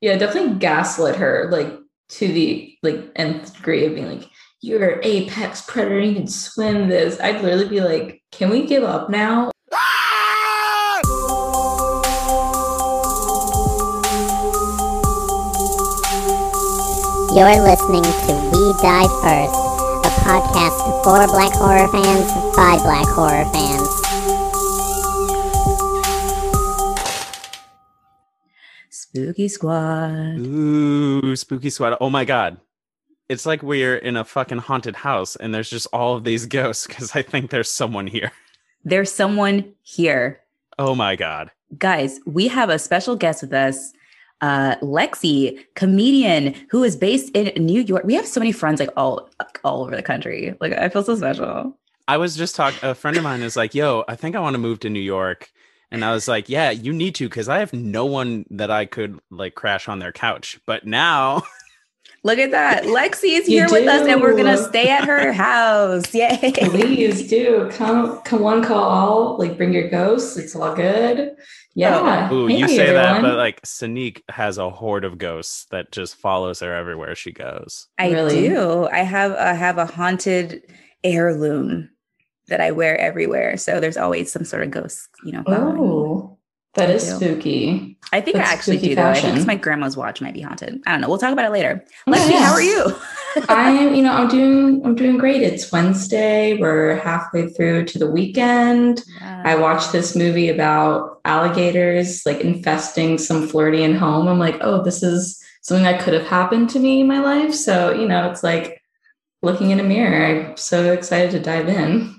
yeah, definitely gaslit her like to the like nth degree of being like, you're an apex predator, you can swim this. I'd literally be like, can we give up now? You're listening to We Die First, a podcast for black horror fans by black horror fans. Spooky Squad. Ooh, spooky Squad. Oh my god. It's like we're in a fucking haunted house and there's just all of these ghosts because I think there's someone here. There's someone here. Oh my god. Guys, we have a special guest with us, uh, Lexi, comedian who is based in New York. We have so many friends like all all over the country. Like I feel so special. I was just talking a friend of mine is like, yo, I think I want to move to New York. And I was like, yeah, you need to because I have no one that I could like crash on their couch. But now Look at that. Lexi is You here with us and we're gonna stay at her house. Yay. Please do come come one call all, like bring your ghosts. It's all good. Yeah. Oh. Ooh, Hey, you say that, but like Sanique has a horde of ghosts that just follows her everywhere she goes. I Really? do. I have I have a haunted heirloom that I wear everywhere. So there's always some sort of ghost, you know. Oh, that is spooky. I think I actually do though. I think it's my grandma's watch might be haunted. I don't know. We'll talk about it later. Oh, Lexi, how are you? I'm, you know, I'm doing I'm doing great. It's Wednesday. We're halfway through to the weekend. I watched this movie about alligators like infesting some Floridian home. I'm like, oh, this is something that could have happened to me in my life. So, you know, it's like looking in a mirror. I'm so excited to dive in.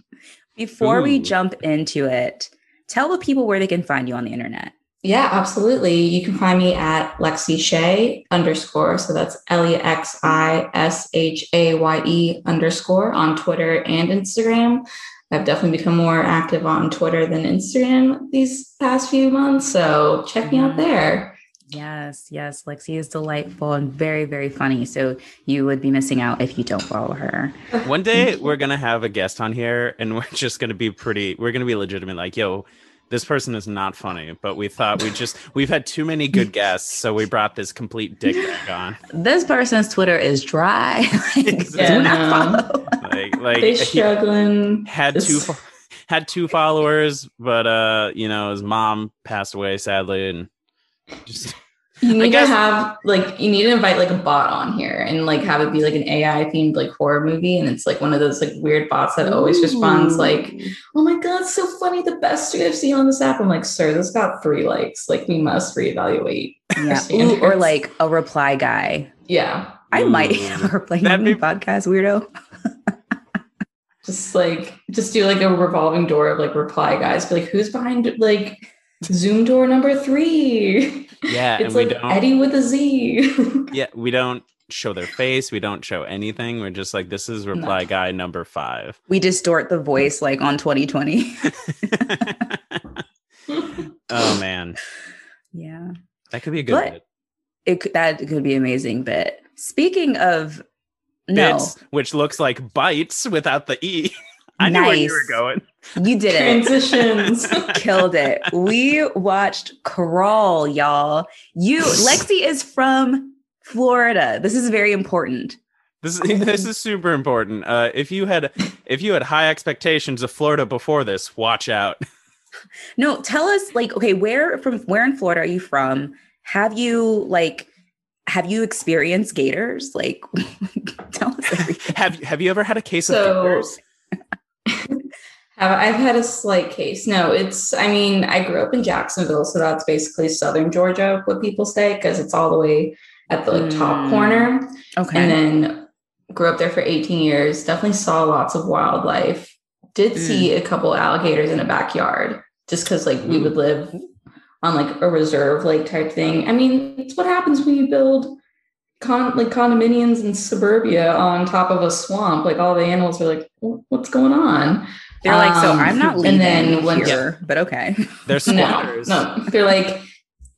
Before we jump into it, tell the people where they can find you on the internet. Yeah, absolutely. You can find me at Lexi Shaye underscore. So that's L E X I S H A Y E underscore on Twitter and Instagram. I've definitely become more active on Twitter than Instagram these past few months. So check me out Mhm. there. Yes, yes. Lexi is delightful and very, very funny. So you would be missing out if you don't follow her. One day we're gonna have a guest on here and we're just gonna be pretty we're gonna be legitimate, like, yo, this person is not funny, but we thought we just we've had too many good guests, so we brought this complete dick bag on. This person's Twitter is dry. like, Yeah, do not follow. Like like They he struggling. had This- two had two followers, but uh, you know, his mom passed away sadly and just You need guess- to have like you need to invite like a bot on here and like have it be like an AI themed like horror movie, and it's like one of those like weird bots that always responds like, "Oh my god, so funny! The best I've seen on this app." I'm like, "Sir, this got three likes. Like, we must reevaluate." yeah. Ooh, or like a reply guy. Yeah, I might Ooh. have a reply That'd be- podcast weirdo. just like just do like a revolving door of like reply guys. Be like, "Who's behind like Zoom door number three? yeah, and it's we like don't Eddie with a Z. Yeah, we don't show their face, we don't show anything. We're just like this is reply guy number five. We distort the voice like on 2020. oh man. yeah. That could be a good But- bit. It could, that could be amazing. bit. speaking of no, Bits, which looks like bites without the E. I knew where you were Nice. going. you did it. Transitions. Killed it. We watched Crawl, y'all. You, Lexi is from Florida. This is very important. This is this is super important. Uh, if you had if you had high expectations of Florida before this, watch out. No, tell us like, okay, where from where in Florida are you from? Have you like have you experienced gators? Like tell us everything. have you have you ever had a case of gators? Have I've had a slight case. No, it's I mean, I grew up in Jacksonville, so that's basically southern Georgia, what people say, because it's all the way at the like, top Mm. corner. Okay. And then grew up there for 18 years. Definitely saw lots of wildlife. Did Mm. see a couple alligators in a backyard just because like we Mm. would live on like a reserve like type thing. I mean, it's what happens when you build con like condominiums in suburbia on top of a swamp. Like all the animals are like, what's going on? They're like, so Um, I'm not leaving and then when- here, but okay. They're No, squatters. no. They're like,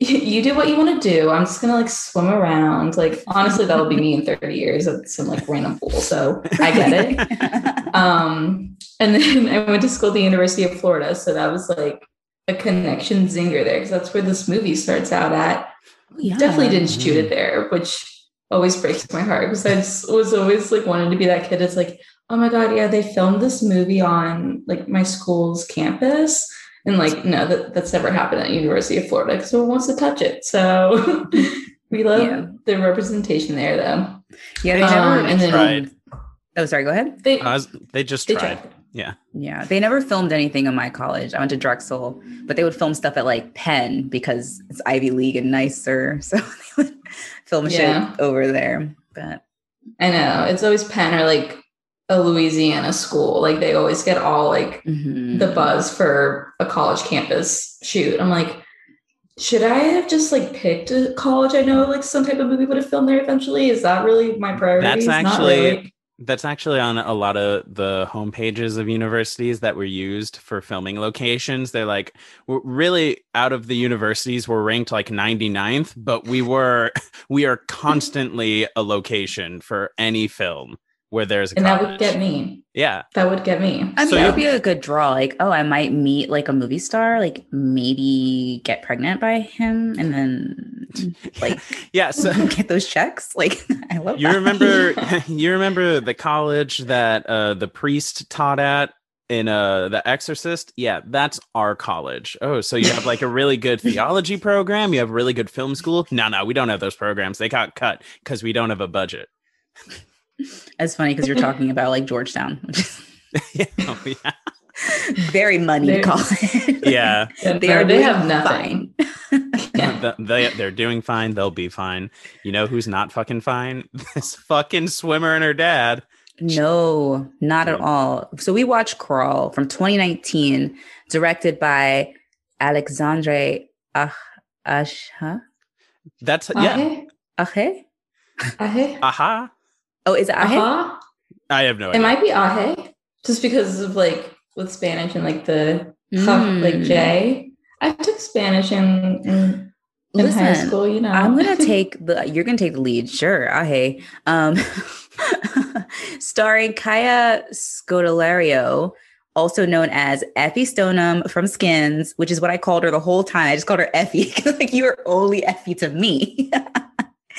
you do what you want to do. I'm just gonna like swim around. Like honestly, that'll be me in 30 years at some like random pool. So I get it. Um, and then I went to school at the University of Florida. So that was like a connection zinger there because that's where this movie starts out at. yeah. definitely didn't shoot it there, which always breaks my heart because I just was always like wanting to be that kid. It's like, oh my god, yeah, they filmed this movie on like my school's campus. And like, no, that, that's never happened at University of Florida because no one wants to touch it. So we love yeah. the representation there, though. Yeah, they never um, and then, tried. Oh, sorry. Go ahead. They, uh, they just they tried. tried. Yeah. Yeah. They never filmed anything in my college. I went to Drexel, but they would film stuff at like Penn because it's Ivy League and nicer. So they would film yeah. shit over there. But I know it's always Penn or like a Louisiana school. Like they always get all like mm-hmm. the buzz for a college campus shoot. I'm like, should I have just like picked a college I know like some type of movie would have filmed there eventually? Is that really my priority? That's actually really. That's actually on a lot of the home pages of universities that were used for filming locations. They're like we're really out of the universities we're ranked like 99th, but we were we are constantly a location for any film where there's a and college. that would get me. Yeah, that would get me. I mean, so, it would be a good draw. Like, oh, I might meet like a movie star, like maybe get pregnant by him, and then like yeah, so get those checks. Like, I love. You that. remember? you remember the college that uh, the priest taught at in uh the exorcist yeah that's our college oh so you have like a really good theology program you have really good film school no no we don't have those programs they got cut because we don't have a budget it's funny because you're talking about like Georgetown, yeah, oh, yeah. very money they're, college. Yeah, they are. They have nothing. yeah. they they're doing fine. They'll be fine. You know who's not fucking fine? This fucking swimmer and her dad. No, not at all. So we watched Crawl from 2019, directed by Alexandre Ah Asha. That's yeah. Ahe. Ahe. Aha. Oh, is it ahe? Uh-huh. I have no idea. It might be ahe, just because of like with Spanish and like the mm. like J. I took Spanish in, in, in Listen, high school. You know, I'm gonna take the. You're gonna take the lead, sure. Ahe. Um, starring Kaya Scodelario also known as Effy Stonem from Skins, which is what I called her the whole time. I just called her Effy like you are only Effy to me.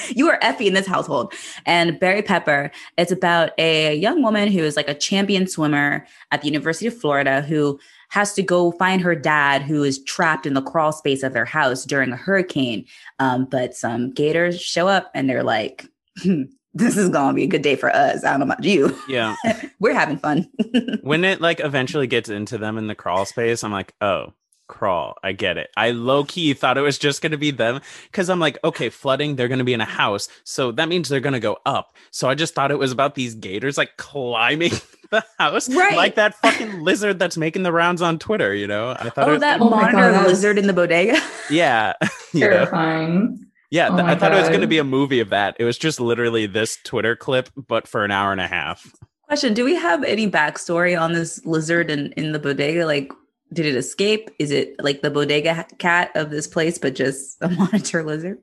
you are Effy in this household. And Barry Pepper, it's about a young woman who is like a champion swimmer at the University of Florida who has to go find her dad who is trapped in the crawl space of their house during a hurricane. Um, but some gators show up and they're like, hmm, this is gonna be a good day for us. I don't know about you. Yeah. We're having fun. when it like eventually gets into them in the crawl space, I'm like, oh, crawl. I get it. I low key thought it was just going to be them because I'm like, okay, flooding, they're going to be in a house. So that means they're going to go up. So I just thought it was about these gators like climbing the house. Right. Like that fucking lizard that's making the rounds on Twitter, you know? I thought oh, it was that oh monitor God, lizard in the bodega. Yeah. Terrifying. Yeah, oh I thought God. it was going to be a movie of that. It was just literally this Twitter clip, but for an hour and a half. Question: Do we have any backstory on this lizard in, in the bodega? Like, did it escape? Is it like the bodega cat of this place, but just a monitor lizard?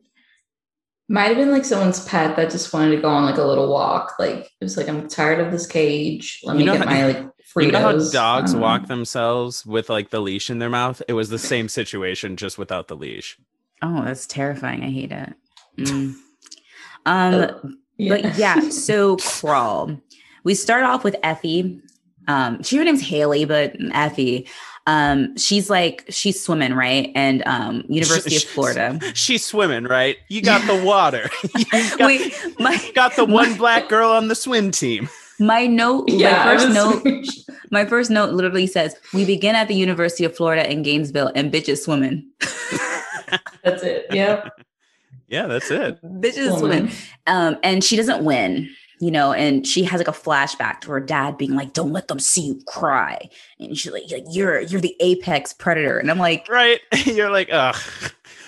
Might have been like someone's pet that just wanted to go on like a little walk. Like it was like, I'm tired of this cage. Let you me get how, my like Fritos. You know how dogs walk themselves with like the leash in their mouth? It was the same situation, just without the leash. Oh, that's terrifying. I hate it. Mm. um, uh, yeah. but yeah. So crawl. We start off with Effy. Um, she her name's Haley, but Effy. Um, she's like she's swimming right, and um, University of Florida. She's swimming right. You got the water. you got, Wait, my got the one my, black girl on the swim team. My note, yeah, my first note, my first note literally says, "We begin at the University of Florida in Gainesville, and bitches swimming." that's it. Yep. Yeah, that's it. Bitches swimming, um, and she doesn't win you know, and she has like a flashback to her dad being like, "Don't let them see you cry," and she's like, "You're you're the apex predator," and I'm like, "Right?" you're like, "Ugh,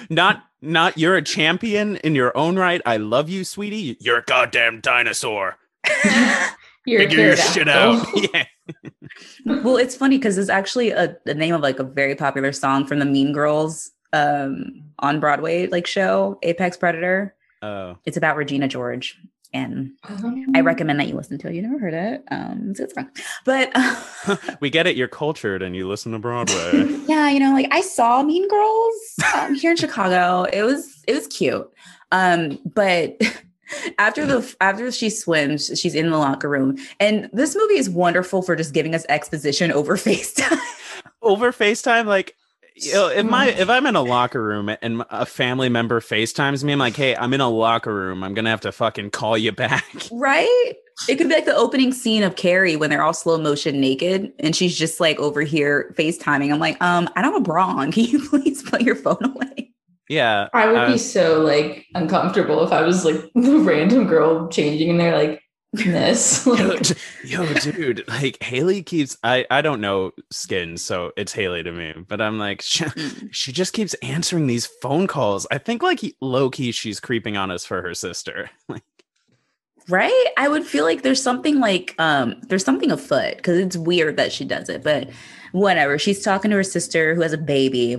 not not you're a champion in your own right. I love you, sweetie. You're a goddamn dinosaur. you're Figure your shit out." yeah. well, it's funny because it's actually a the name of like a very popular song from the Mean Girls um on Broadway like show, Apex Predator. Oh. It's about Regina George and I recommend that you listen to it. You never heard it, um, so it's fun. But uh, we get it. You're cultured, and you listen to Broadway. yeah, you know, like I saw Mean Girls um, here in Chicago. It was it was cute, um, but. after the after she swims, she's in the locker room, and this movie is wonderful for just giving us exposition over FaceTime. over FaceTime, like you know, if my if I'm in a locker room and a family member FaceTimes me, I'm like, hey, I'm in a locker room. I'm gonna have to fucking call you back. Right? It could be like the opening scene of Carrie when they're all slow motion naked and she's just like over here FaceTiming. I'm like, um, I don't have a bra on. Can you please put your phone away? Yeah. I would uh, be so like uncomfortable if I was like the random girl changing and they're like, this. like, yo, yo, dude, like Haley keeps I I don't know skins, so it's Haley to me. But I'm like, she, hmm. she just keeps answering these phone calls. I think like low key, she's creeping on us for her sister. Like, right? I would feel like there's something like um there's something afoot because it's weird that she does it, but whatever. She's talking to her sister who has a baby,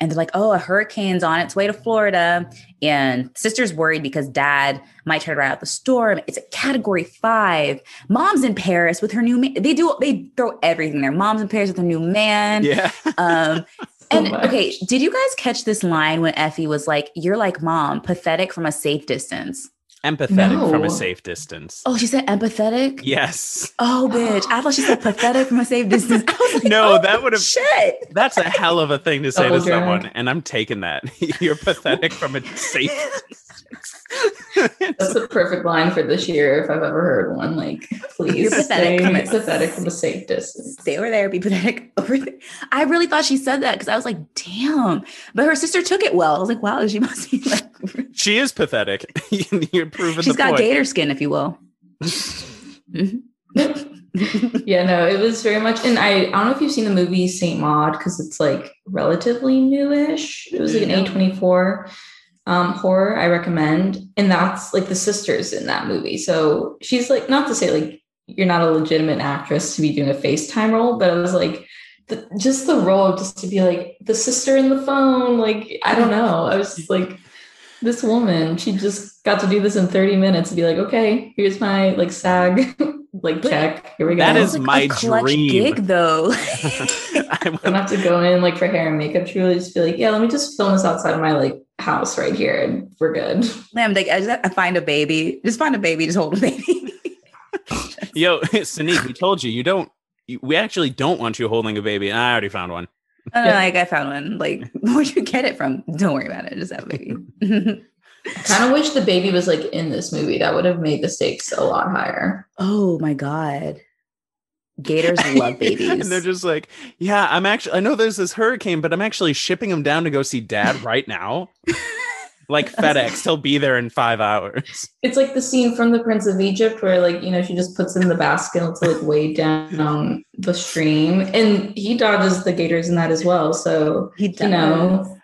and they're like, "Oh, a hurricane's on its way to Florida." And sister's worried because dad might try to ride out the storm. It's a category five. Mom's in Paris with her new man. They do they throw everything there. Mom's in Paris with her new man. Yeah. Um, and okay, did you guys catch this line when Effy was like, "You're like mom, pathetic from a safe distance." Empathetic no. from a safe distance. Oh, she said empathetic? Yes. Oh, bitch. I thought she said pathetic from a safe distance. Like, no, oh, that would have shit. That's a hell of a thing to say to someone. And I'm taking that. You're pathetic from a safe That's the perfect line for this year if I've ever heard one. Like, please You're pathetic, stay from pathetic from a safe distance. Stay over there, be pathetic over there. I really thought she said that because I was like, damn. But her sister took it well. I was like, wow, she must be like She is pathetic. You're proving She's got point. gator skin, if you will. yeah, no, it was very much. And I, I don't know if you've seen the movie Saint Maud because it's like relatively newish. It was like an A24 um, horror I recommend. And that's like the sisters in that movie. So she's like, not to say like you're not a legitimate actress to be doing a FaceTime role, but I was like, the, just the role just to be like the sister in the phone. Like, I don't know. I was like, this woman, she just got to do this in 30 minutes and be like, okay, here's my like SAG like check. Here we go. That is like my dream gig though. I don't have to go in like for hair and makeup. Truly, just be like, yeah, let me just film this outside of my like house right here, and we're good. I'm like, I just find a baby. Just find a baby. Just hold a baby. Yo, Sanique, we told you you don't. You, we actually don't want you holding a baby. I already found one. Uh, oh, no, like I found one. Like, where'd you get it from? Don't worry about it. Just have a baby. I kind of wish the baby was like in this movie. That would have made the stakes a lot higher. Oh my god. Gators love babies. and they're just like, yeah, I'm actually, I know there's this hurricane, but I'm actually shipping him down to go see dad right now. like FedEx, he'll be there in five hours. It's like the scene from The Prince of Egypt where, like, you know, she just puts him in the basket to like wade down the stream. And he dodges the gators in that as well. So, he does. you know,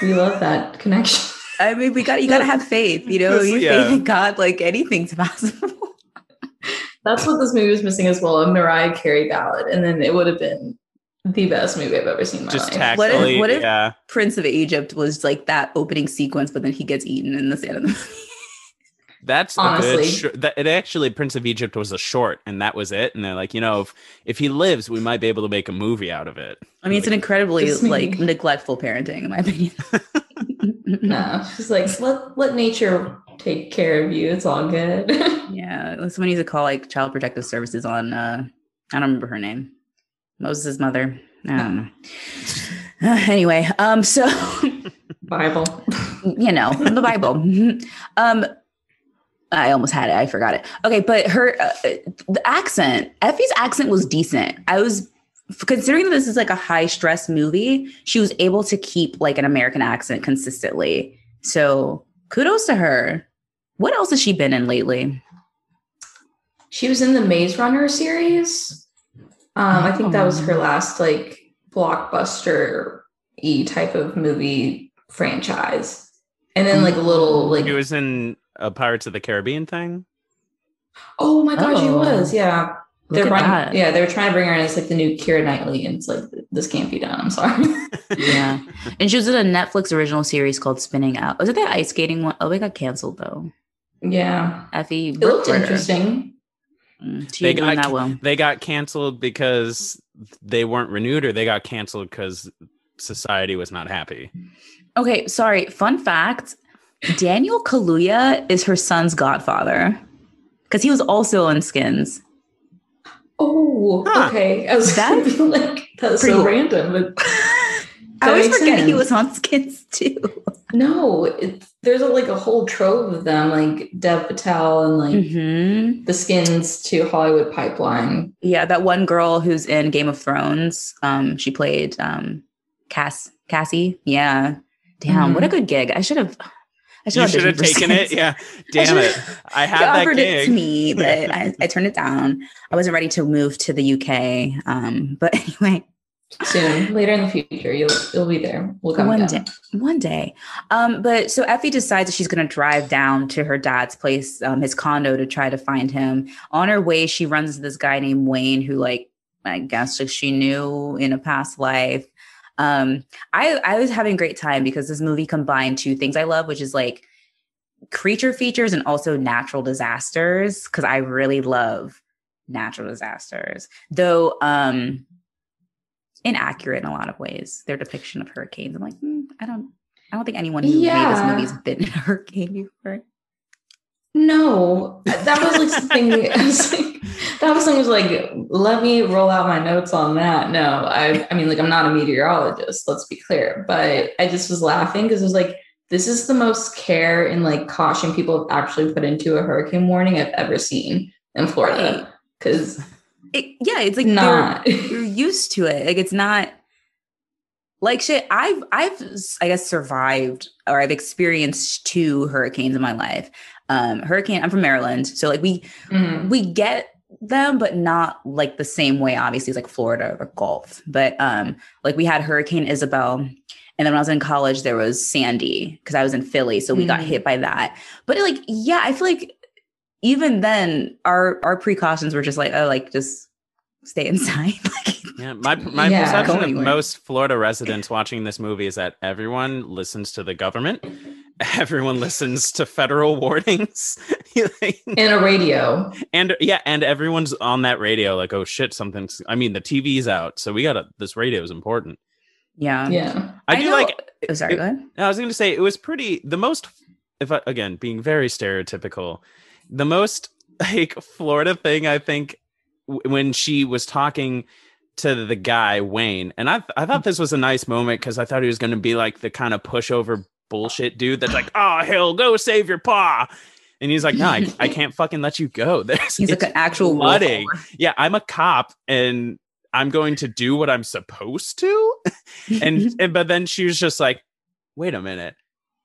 we love that connection. I mean, we got you got to have faith. You know, you yeah. faith in God, like anything's possible. That's what this movie was missing as well. A Mariah Carey ballad, and then it would have been the best movie I've ever seen in my Just life. What if, what if yeah. Prince of Egypt was like that opening sequence, but then he gets eaten in the end of the movie? That's honestly sh- that it actually Prince of Egypt was a short and that was it. And they're like, you know, if if he lives, we might be able to make a movie out of it. I mean, like, it's an incredibly like neglectful parenting, in my opinion. no, she's like let let nature take care of you. It's all good. yeah, someone needs to call like Child Protective Services on. uh I don't remember her name. Moses' mother. I don't know. Uh, anyway, um, so Bible. You know the Bible. um, I almost had it. I forgot it. Okay, but her uh, the accent, Effy's accent was decent. I was considering that this is like a high stress movie. She was able to keep like an American accent consistently. So kudos to her. What else has she been in lately? She was in the Maze Runner series. Um, I think that was her last like blockbuster e type of movie franchise. And then like a little like He was in a Pirates of the Caribbean thing? Oh my gosh, oh. he was. Yeah. Look they're running, yeah, they were trying to bring her in as like the new Keira Knightley, and it's like this can't be done. I'm sorry. yeah, and she was in a Netflix original series called Spinning Out. Was it that ice skating one? Oh, it got canceled though. Yeah. Effy. It looked interesting. Mm, She They ain't got- that well. They got canceled because they weren't renewed, or they got canceled because society was not happy. Okay, sorry. Fun fact: Daniel Kaluuya is her son's godfather because he was also on Skins. Oh, Huh. okay. I was That- that like that's Pretty- so random. But I always makes forget he was on Skins too. no, it's there's a, like a whole trove of them, like Dev Patel and like hmm the skins to Hollywood Pipeline. Yeah, that one girl who's in Game of Thrones. Um, she played um, Cass Cassie. Yeah, damn, what a good gig. I should have. I You should have taken it. Yeah. Damn I it. I had that offered it to me, but I, I turned it down. I wasn't ready to move to the UK. Um, but anyway, Soon, later in the future, you'll you'll be there. We'll come one down. day, one day. Um, but so Effy decides that she's going to drive down to her dad's place, um, his condo, to try to find him. On her way, she runs into this guy named Wayne, who, like, I guess, like she knew in a past life. Um, I I was having a great time because this movie combined two things I love, which is like creature features and also natural disasters. Because I really love natural disasters, though. Um, inaccurate in a lot of ways. Their depiction of hurricanes. I'm like, hmm, I don't, I don't think anyone who made this movie has been in a hurricane before. No, that was like something. Was like, that was something. Was like, let me roll out my notes on that. No, I, I mean, like, I'm not a meteorologist. Let's be clear, but I just was laughing because it was like, this is the most care and like caution people have actually put into a hurricane warning I've ever seen in Florida. Because It, yeah, it's like not. You're, you're used to it. Like it's not like shit. I've, I've, I guess, survived or I've experienced two hurricanes in my life. Um, hurricane. I'm from Maryland, so like we Mhm. we get them but not like the same way obviously as like florida or gulf but um like we had hurricane isabel and then when i was in college there was sandy because i was in philly so we got Mm. hit by that but like yeah i feel like even then our our precautions were just like oh like just stay inside like Yeah, my my Yeah. perception of most Florida residents watching this movie is that everyone listens to the government, everyone listens to federal warnings, Like, in a radio. and yeah, and everyone's on that radio like, oh shit, something's. I mean, the TV's out, so we gotta. This radio is important. yeah Yeah. I, do know- like. oh, sorry it- go ahead I was going to say it was pretty. The most, if I, again being very stereotypical, the most like Florida thing I think w- when she was talking to the guy Wayne, and I I thought mm. this was a nice moment because I thought he was going to be like the kind of pushover bullshit dude that's like, oh hell, go save your paw. And he's like, no, I, I can't fucking let you go. There's, he's like an actual flooding. yeah, I'm a cop and I'm going to do what I'm supposed to. And, and but then she was just like, wait a minute,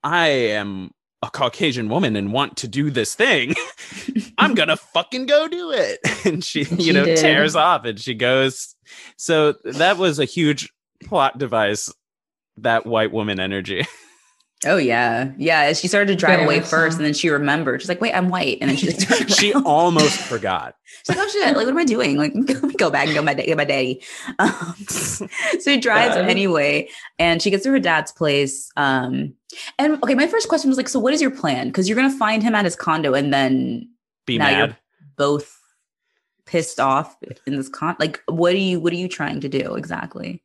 I am a Caucasian woman and want to do this thing. I'm gonna fucking go do it. And she, you She know, did. tears off and she goes. So that was a huge plot device, that white woman energy. Oh yeah yeah she started to drive Very away much first and then she remembered she's like wait i'm white and then she like she almost forgot. She's like, oh shit, like what am I doing? Like, let me go back and go my get my daddy. Um, so he drives Yeah. anyway, and she gets to her dad's place. Um, and okay, my first question was like, so what is your plan? Because you're gonna find him at his condo, and then Be Now you're- mad. both pissed off in this con. Like, what are you? What are you trying to do exactly?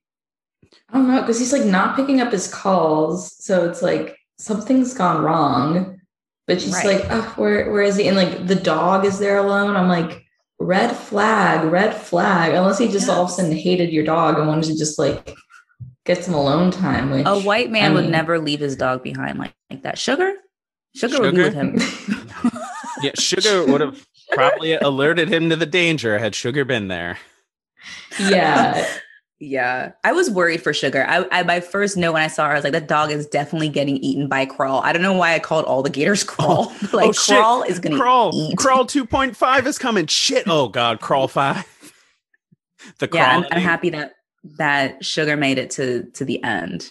I don't know because he's like not picking up his calls, so it's like something's gone wrong. But she's Right. like, oh, where where is he? And like the dog is there alone. I'm like, red flag, red flag. Unless he just all of a sudden hated your dog and wanted to just like get some alone time. Which A white man I would mean- never leave his dog behind like, like that. Sugar, sugar, would be with him. Yeah, Sugar would have probably alerted him to the danger had Sugar been there. yeah, Yeah, I was worried for Sugar. I, I my first note when I saw her, I was like, "That dog is definitely getting eaten by Crawl." I don't know why I called all the gators Crawl. like oh, shit. Crawl is gonna Crawl, eat. crawl 2.5 is coming. Shit. Oh god, crawl five. The Yeah, I'm. I'm happy that that Sugar made it to to the end.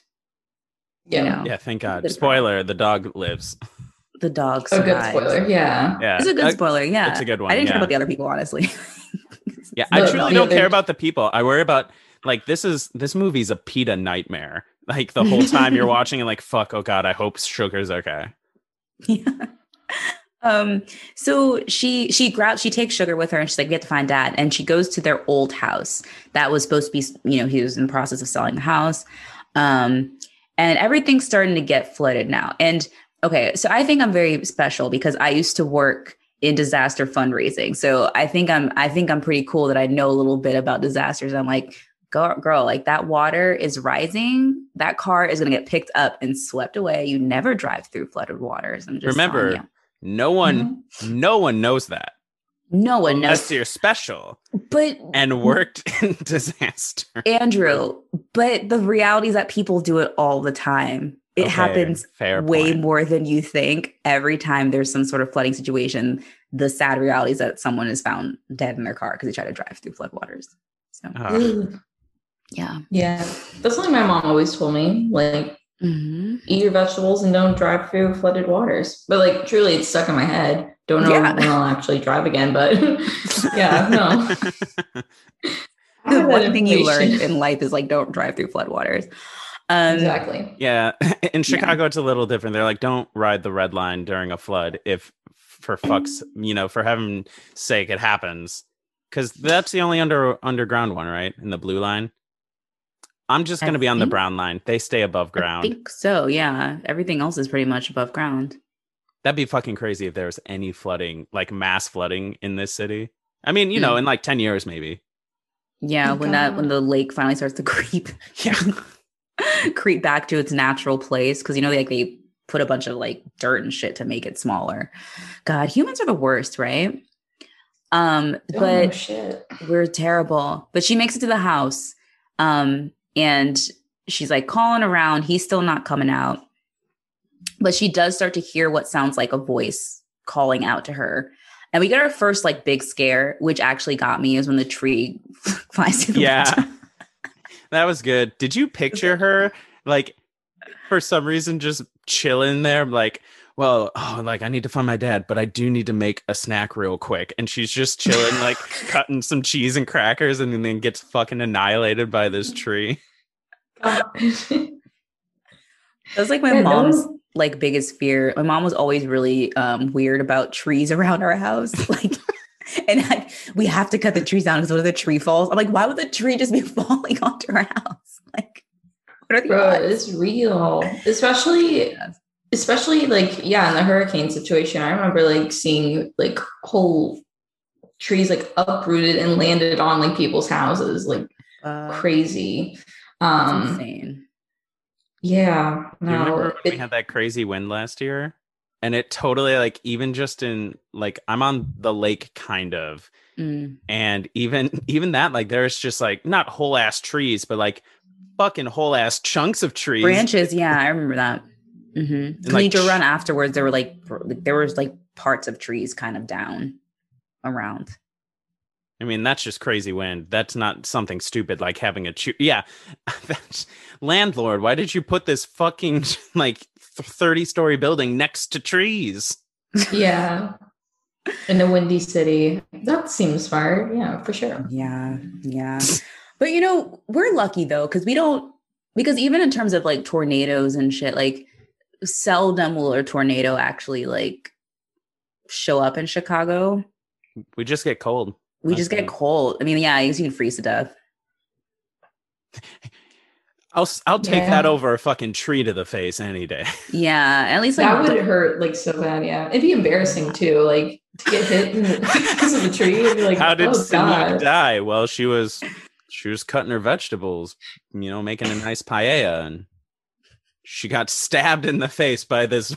yeah. You know, Yeah, thank God. Good Spoiler: the dog lives. the dog. A good survived. spoiler. Yeah. Yeah, It's a good Uh, spoiler. Yeah, it's a good one, I didn't care about the other people, honestly. Yeah, I truly don't other- care about the people. I worry about like this is this movie's a PETA nightmare. Like the whole time you're watching and like, fuck, oh god, I hope Sugar's okay. Yeah. Um, so she she grabs she takes sugar with her and she's like, we have to find dad. And she goes to their old house that was supposed to be, you know, he was in the process of selling the house. Um, and everything's starting to get flooded now. And okay, so I think I'm very special because I used to work in disaster fundraising. So I think I'm I think I'm pretty cool that I know a little bit about disasters. I'm like, girl, girl, like that water is rising. That car is going to get picked up and swept away. You never drive through flooded waters. I'm just remember, no one, mm-hmm. no one knows that. No one knows. Unless you're special. But and worked in disaster. Andrew, but the reality is that people do it all the time. It okay, happens way point. more than you think. Every time there's some sort of flooding situation, the sad reality is that someone is found dead in their car because they tried to drive through floodwaters. So, uh. yeah, yeah, that's something my mom always told me. Like, mm-hmm. eat your vegetables and don't drive through flooded waters. But like, truly, it's stuck in my head. Don't know yeah. when I'll actually drive again, but yeah, no. the one thing you learn in life is like don't drive through floodwaters. Um, exactly. Yeah. In Chicago, yeah. it's a little different. They're like, don't ride the red line during a flood if, for fuck's, you know, for heaven's sake, it happens. Because that's the only under underground one, right? In the blue line. I'm just going to be on the brown line. They stay above ground. I think so. Yeah. Everything else is pretty much above ground. That'd be fucking crazy if there was any flooding, like mass flooding in this city. I mean, you mm. know, in like 10 years, maybe. Yeah. Oh, when God. that, when the lake finally starts to creep. Yeah. creep back to its natural place because you know they like they put a bunch of like dirt and shit to make it smaller. God, humans are the worst, right? Um, oh, but oh, we're terrible. But she makes it to the house. Um, and she's like calling around. He's still not coming out. But she does start to hear what sounds like a voice calling out to her. And we get our first like big scare, which actually got me is when the tree flies through the Yeah. Window that was good. Did you picture her like for some reason just chilling there, like, well, oh, like I need to find my dad, but I do need to make a snack real quick. And she's just chilling, like cutting some cheese and crackers, and then gets fucking annihilated by this tree. That's like my yeah, mom's like biggest fear. My mom was always really um, weird about trees around our house. Like and like, we have to cut the trees down because what if the tree falls? I'm like, why would the tree just be falling onto our house? Like, what are the Bro, odds? It's real, especially, especially like yeah, in the hurricane situation. I remember like seeing like whole trees like uprooted and landed on like people's houses, like uh, crazy. Um, insane. Yeah. No, you remember it, we had that crazy wind last year? and it totally like even just in like i'm on the lake kind of mm. and even even that like there's just like not whole ass trees but like fucking whole ass chunks of trees branches yeah i remember that mm-hmm. and like, to run afterwards there were like there was like parts of trees kind of down around I mean, that's just crazy wind. That's not something stupid like having a chew. Yeah, that's landlord. Why did you put this fucking like 30 story building next to trees. Yeah. In a windy city. That seems smart. Yeah, for sure. Yeah. Yeah. But you know, we're lucky though, because we don't, because even in terms of like tornadoes and shit, like seldom will a tornado actually like show up in Chicago. We just get cold. We just get cold. I mean, yeah, I guess you can freeze to death. I'll I'll take yeah. that over a fucking tree to the face any day. Yeah, at least like, that would hurt like so bad. Yeah, it'd be embarrassing too, like to get hit in because of the tree. Be like, how did oh, die? Well, she was she was cutting her vegetables, you know, making a nice paella, and she got stabbed in the face by this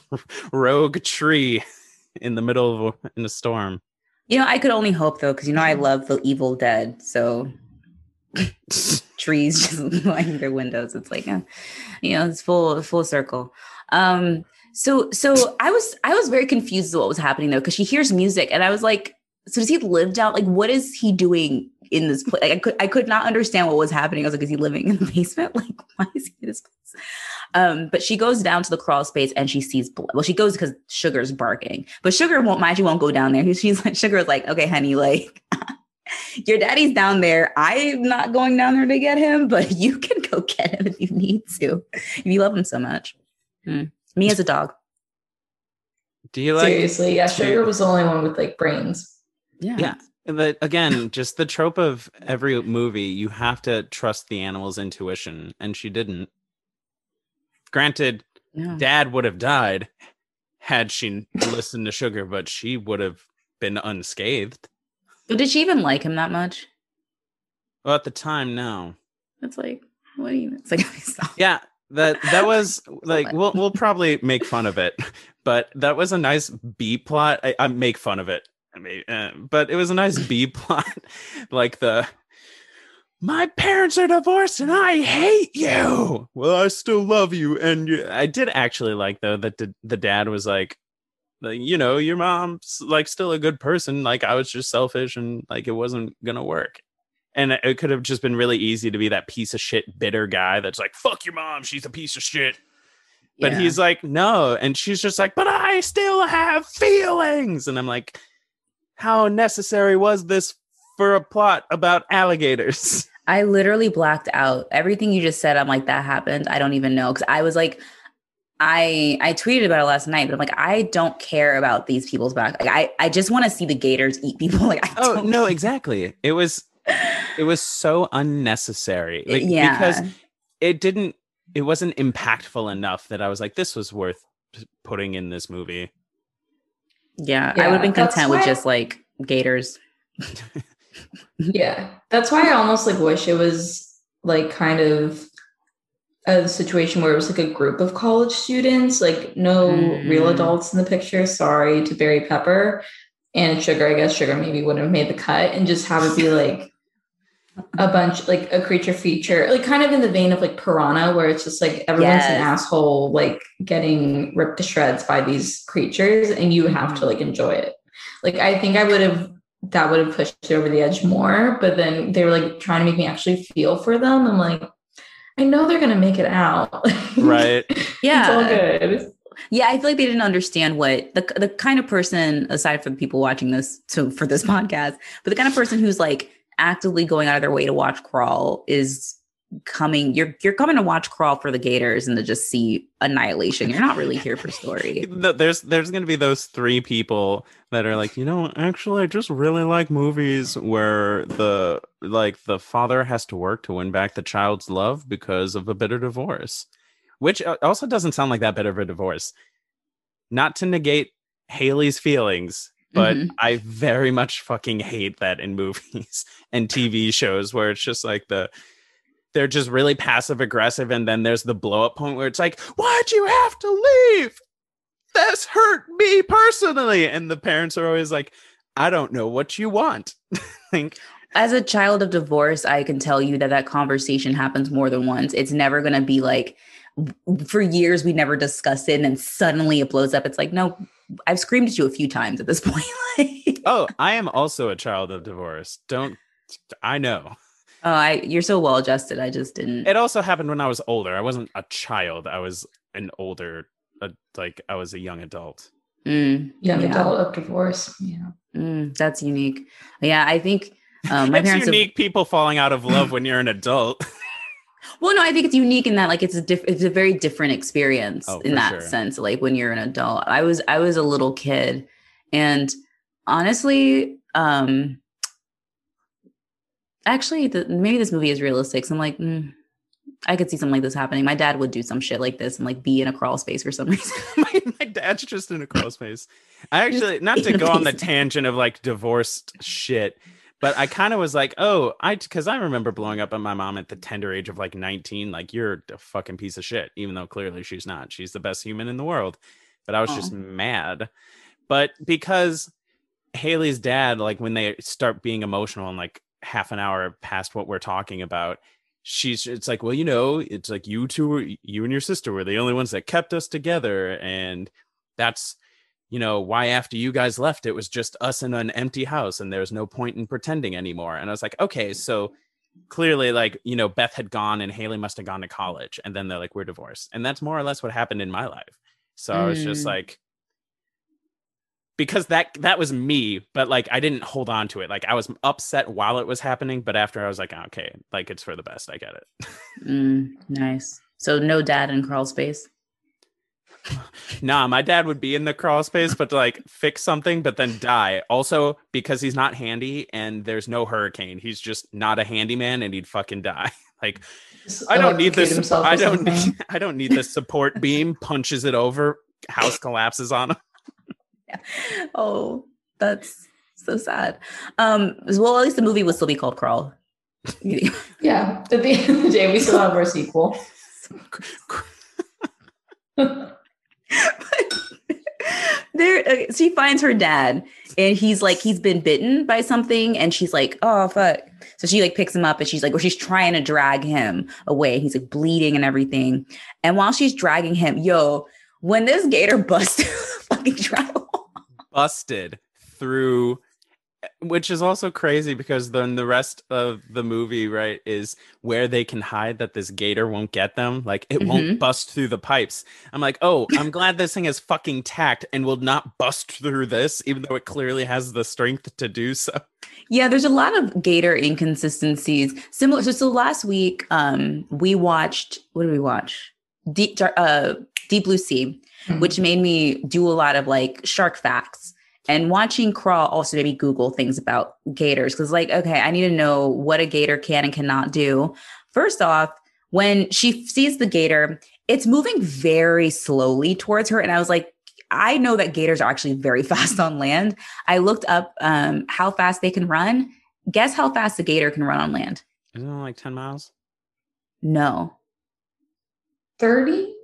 rogue tree in the middle of a, in a storm. You know, I could only hope though, because you know I love the Evil Dead, so trees just lining their windows. It's like, a, you know, it's full full circle. Um, so so I was I was very confused with what was happening though because she hears music and I was like, so does he live down? Like, what is he doing in this place? Like, I could I could not understand what was happening. I was like, is he living in the basement? Like, why is he in this place? Um, but she goes down to the crawl space and she sees blood. Well, she goes because Sugar's barking, but Sugar won't mind. She won't go down there. She's like, Sugar's like, okay, honey, like your daddy's down there. I'm not going down there to get him, but you can go get him if you need to, if you love him so much. Hmm. Me as a dog. Do you like Seriously, yeah, Sugar was the only one with like brains. Yeah. Yeah. But again, just the trope of every movie, you have to trust the animal's intuition, and she didn't. Granted, Yeah. dad would have died had she listened to Sugar, but she would have been unscathed. But did she even like him that much? Well, at the time, no. It's like, what do you? It's like. Yeah, that that was like we'll we'll probably make fun of it, but that was a nice B plot. I, I make fun of it, I mean, uh, but it was a nice B plot, like the my parents are divorced and I hate you. Well, I still love you, and you, I did actually like though that the, the dad was like. Like, you know, your mom's like still a good person. Like I was just selfish and like it wasn't gonna work and it could have just been really easy to be that piece of shit bitter guy that's like fuck your mom she's a piece of shit but Yeah. he's like no and she's just like but i still have feelings and i'm like how necessary was this for a plot about alligators I literally blacked out everything you just said. I'm like, that happened. I don't even know because I was like, I I tweeted about it last night, but I'm like, I don't care about these people's back. Like, I I just want to see the gators eat people. Like, I oh don't no exactly it was it was so unnecessary like, yeah, because it didn't it wasn't impactful enough that i was like this was worth putting in this movie yeah, I would have been Yeah, content with just like gators. Yeah. That's why I almost like wish it was like kind of a situation where it was like a group of college students, like no real Mm. adults in the picture. Sorry to Barry Pepper and Sugar. I guess Sugar maybe wouldn't have made the cut and just have it be like a bunch, like a creature feature, like kind of in the vein of like Piranha, where it's just like everyone's an asshole, like getting ripped to shreds by these creatures, and you have to Mhm. like enjoy it. Like I think I would have that would have pushed it over the edge more. But then they were like trying to make me actually feel for them. I'm like, I know they're gonna make it out. Right. Yeah. It's all good. Yeah, I feel like they didn't understand what the the kind of person, aside from people watching this to for this podcast, but the kind of person who's like actively going out of their way to watch Crawl is coming. You're you're coming to watch Crawl for the Gators and to just see annihilation. You're not really here for story. There's there's gonna be those three people that are like, you know, actually, I just really like movies where the like the father has to work to win back the child's love because of a bitter divorce, which also doesn't sound like that bitter of a divorce. Not to negate Haley's feelings, but Mhm. I very much fucking hate that in movies and TV shows where it's just like the they're just really passive aggressive and then there's the blow up point where it's like why'd you have to leave this hurt me personally and the parents are always like i don't know what you want like As a child of divorce, I can tell you that that conversation happens more than once. It's never going to be like for years we never discussed it and then suddenly it blows up. It's like, no, I've screamed at you a few times at this point. Oh i am also a child of divorce don't i know Oh, I you're so well adjusted. I just didn't. it also happened when i was older i wasn't a child i was an older uh, like i was a young adult Mm, Young Yeah. adult of divorce. Yeah. mm, that's unique. Yeah, I think um, my it's parents. have- unique people falling out of love when you're an adult well, no, I think it's unique in that like it's a diff- it's a very different experience Oh, in that sure. sense. Like when you're an adult, I was I was a little kid, and honestly, um, actually, the, maybe this movie is realistic. So I'm like. Mm, I could see something like this happening. My dad would do some shit like this and like be in a crawl space for some reason. my, my dad's just in a crawl space. I actually not to go on the tangent of like divorced shit, but I kind of was like, oh, I because I remember blowing up at my mom at the tender age of like 19, like you're a fucking piece of shit, even though clearly she's not. She's the best human in the world. But I was just mad. But because Haley's dad, like when they start being emotional and like half an hour past what we're talking about, she's it's like well you know it's like you two were you and your sister were the only ones that kept us together and that's you know why after you guys left it was just us in an empty house and there's no point in pretending anymore and i was like okay so clearly like you know beth had gone and haley must have gone to college and then they're like we're divorced and that's more or less what happened in my life so i was just Mm. like because that that was me but like i didn't hold on to it like i was upset while it was happening but after i was like okay like it's for the best i get it Mm, nice. So no dad in crawl space. Nah, my dad would be in the crawl space, but to, like fix something, but then die. Also, because he's not handy and there's no hurricane, he's just not a handyman and he'd fucking die. Like I don't need Electrocute this. I don't. Need, I don't need this support beam. Punches it over. House collapses on him. yeah. oh, that's so sad. Um, well, at least the movie would still be called Crawl. Yeah. At the end of the day, we still have our sequel. there okay, she finds her dad and he's like he's been bitten by something and she's like oh fuck. So she like picks him up and she's like or she's trying to drag him away. He's like bleeding and everything. And while she's dragging him yo when this gator the fucking drywall Busted through, which is also crazy because then the rest of the movie, right, is where they can hide that this gator won't get them. Like it Mhm. won't bust through the pipes. I'm like, oh, I'm glad this thing has fucking tact and will not bust through this, even though it clearly has the strength to do so. Yeah, there's a lot of Gator inconsistencies. Similar. So, so last week, um, we watched. What did we watch? Deep, uh, Deep Blue Sea, which made me do a lot of like shark facts. And watching Crawl also made me Google things about gators because, like, okay, I need to know what a gator can and cannot do. First off, when she sees the gator, it's moving very slowly towards her, and I was like, I know that gators are actually very fast on land. I looked up um, how fast they can run. Guess how fast a gator can run on land? Isn't it like 10 miles? No, 30?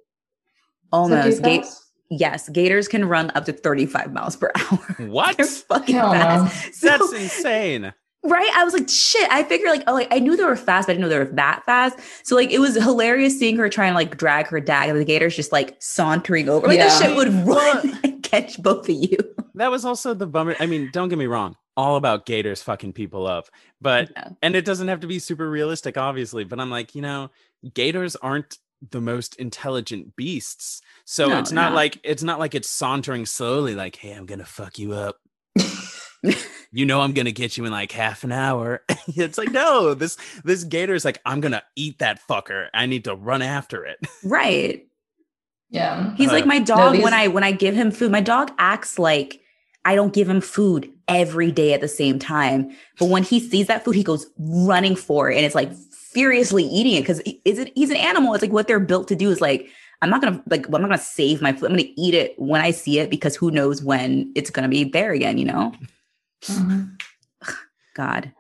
almost. Ga- yes, gators can run up to 35 miles per hour. What? They're fucking Hell fast. So- That's insane. right. I was like, shit. I figured like, oh, like I knew they were fast, but I didn't know they were that fast. So like, it was hilarious seeing her trying to like drag her dad, and the gator's just like sauntering over. Like Yeah. that shit would run and catch both of you. That was also the bummer. I mean, don't get me wrong. All about gators fucking people up. But Yeah. and it doesn't have to be super realistic, obviously. But I'm like, you know, gators aren't the most intelligent beasts. So No, it's not no. like it's not like it's sauntering slowly, like, hey, I'm gonna fuck you up. you know I'm gonna get you in like half an hour. it's like, no, this this gator's like, I'm gonna eat that fucker. I need to run after it. Right. Yeah. He's Uh, like my dog these- when I when I give him food. My dog acts like I don't give him food every day at the same time. But when he sees that food, he goes running for it and it's like furiously eating it because is it he's an animal. It's like what they're built to do is like I'm not gonna like I'm not gonna save my food. I'm gonna eat it when I see it because who knows when it's gonna be there again, you know? Mhm. God.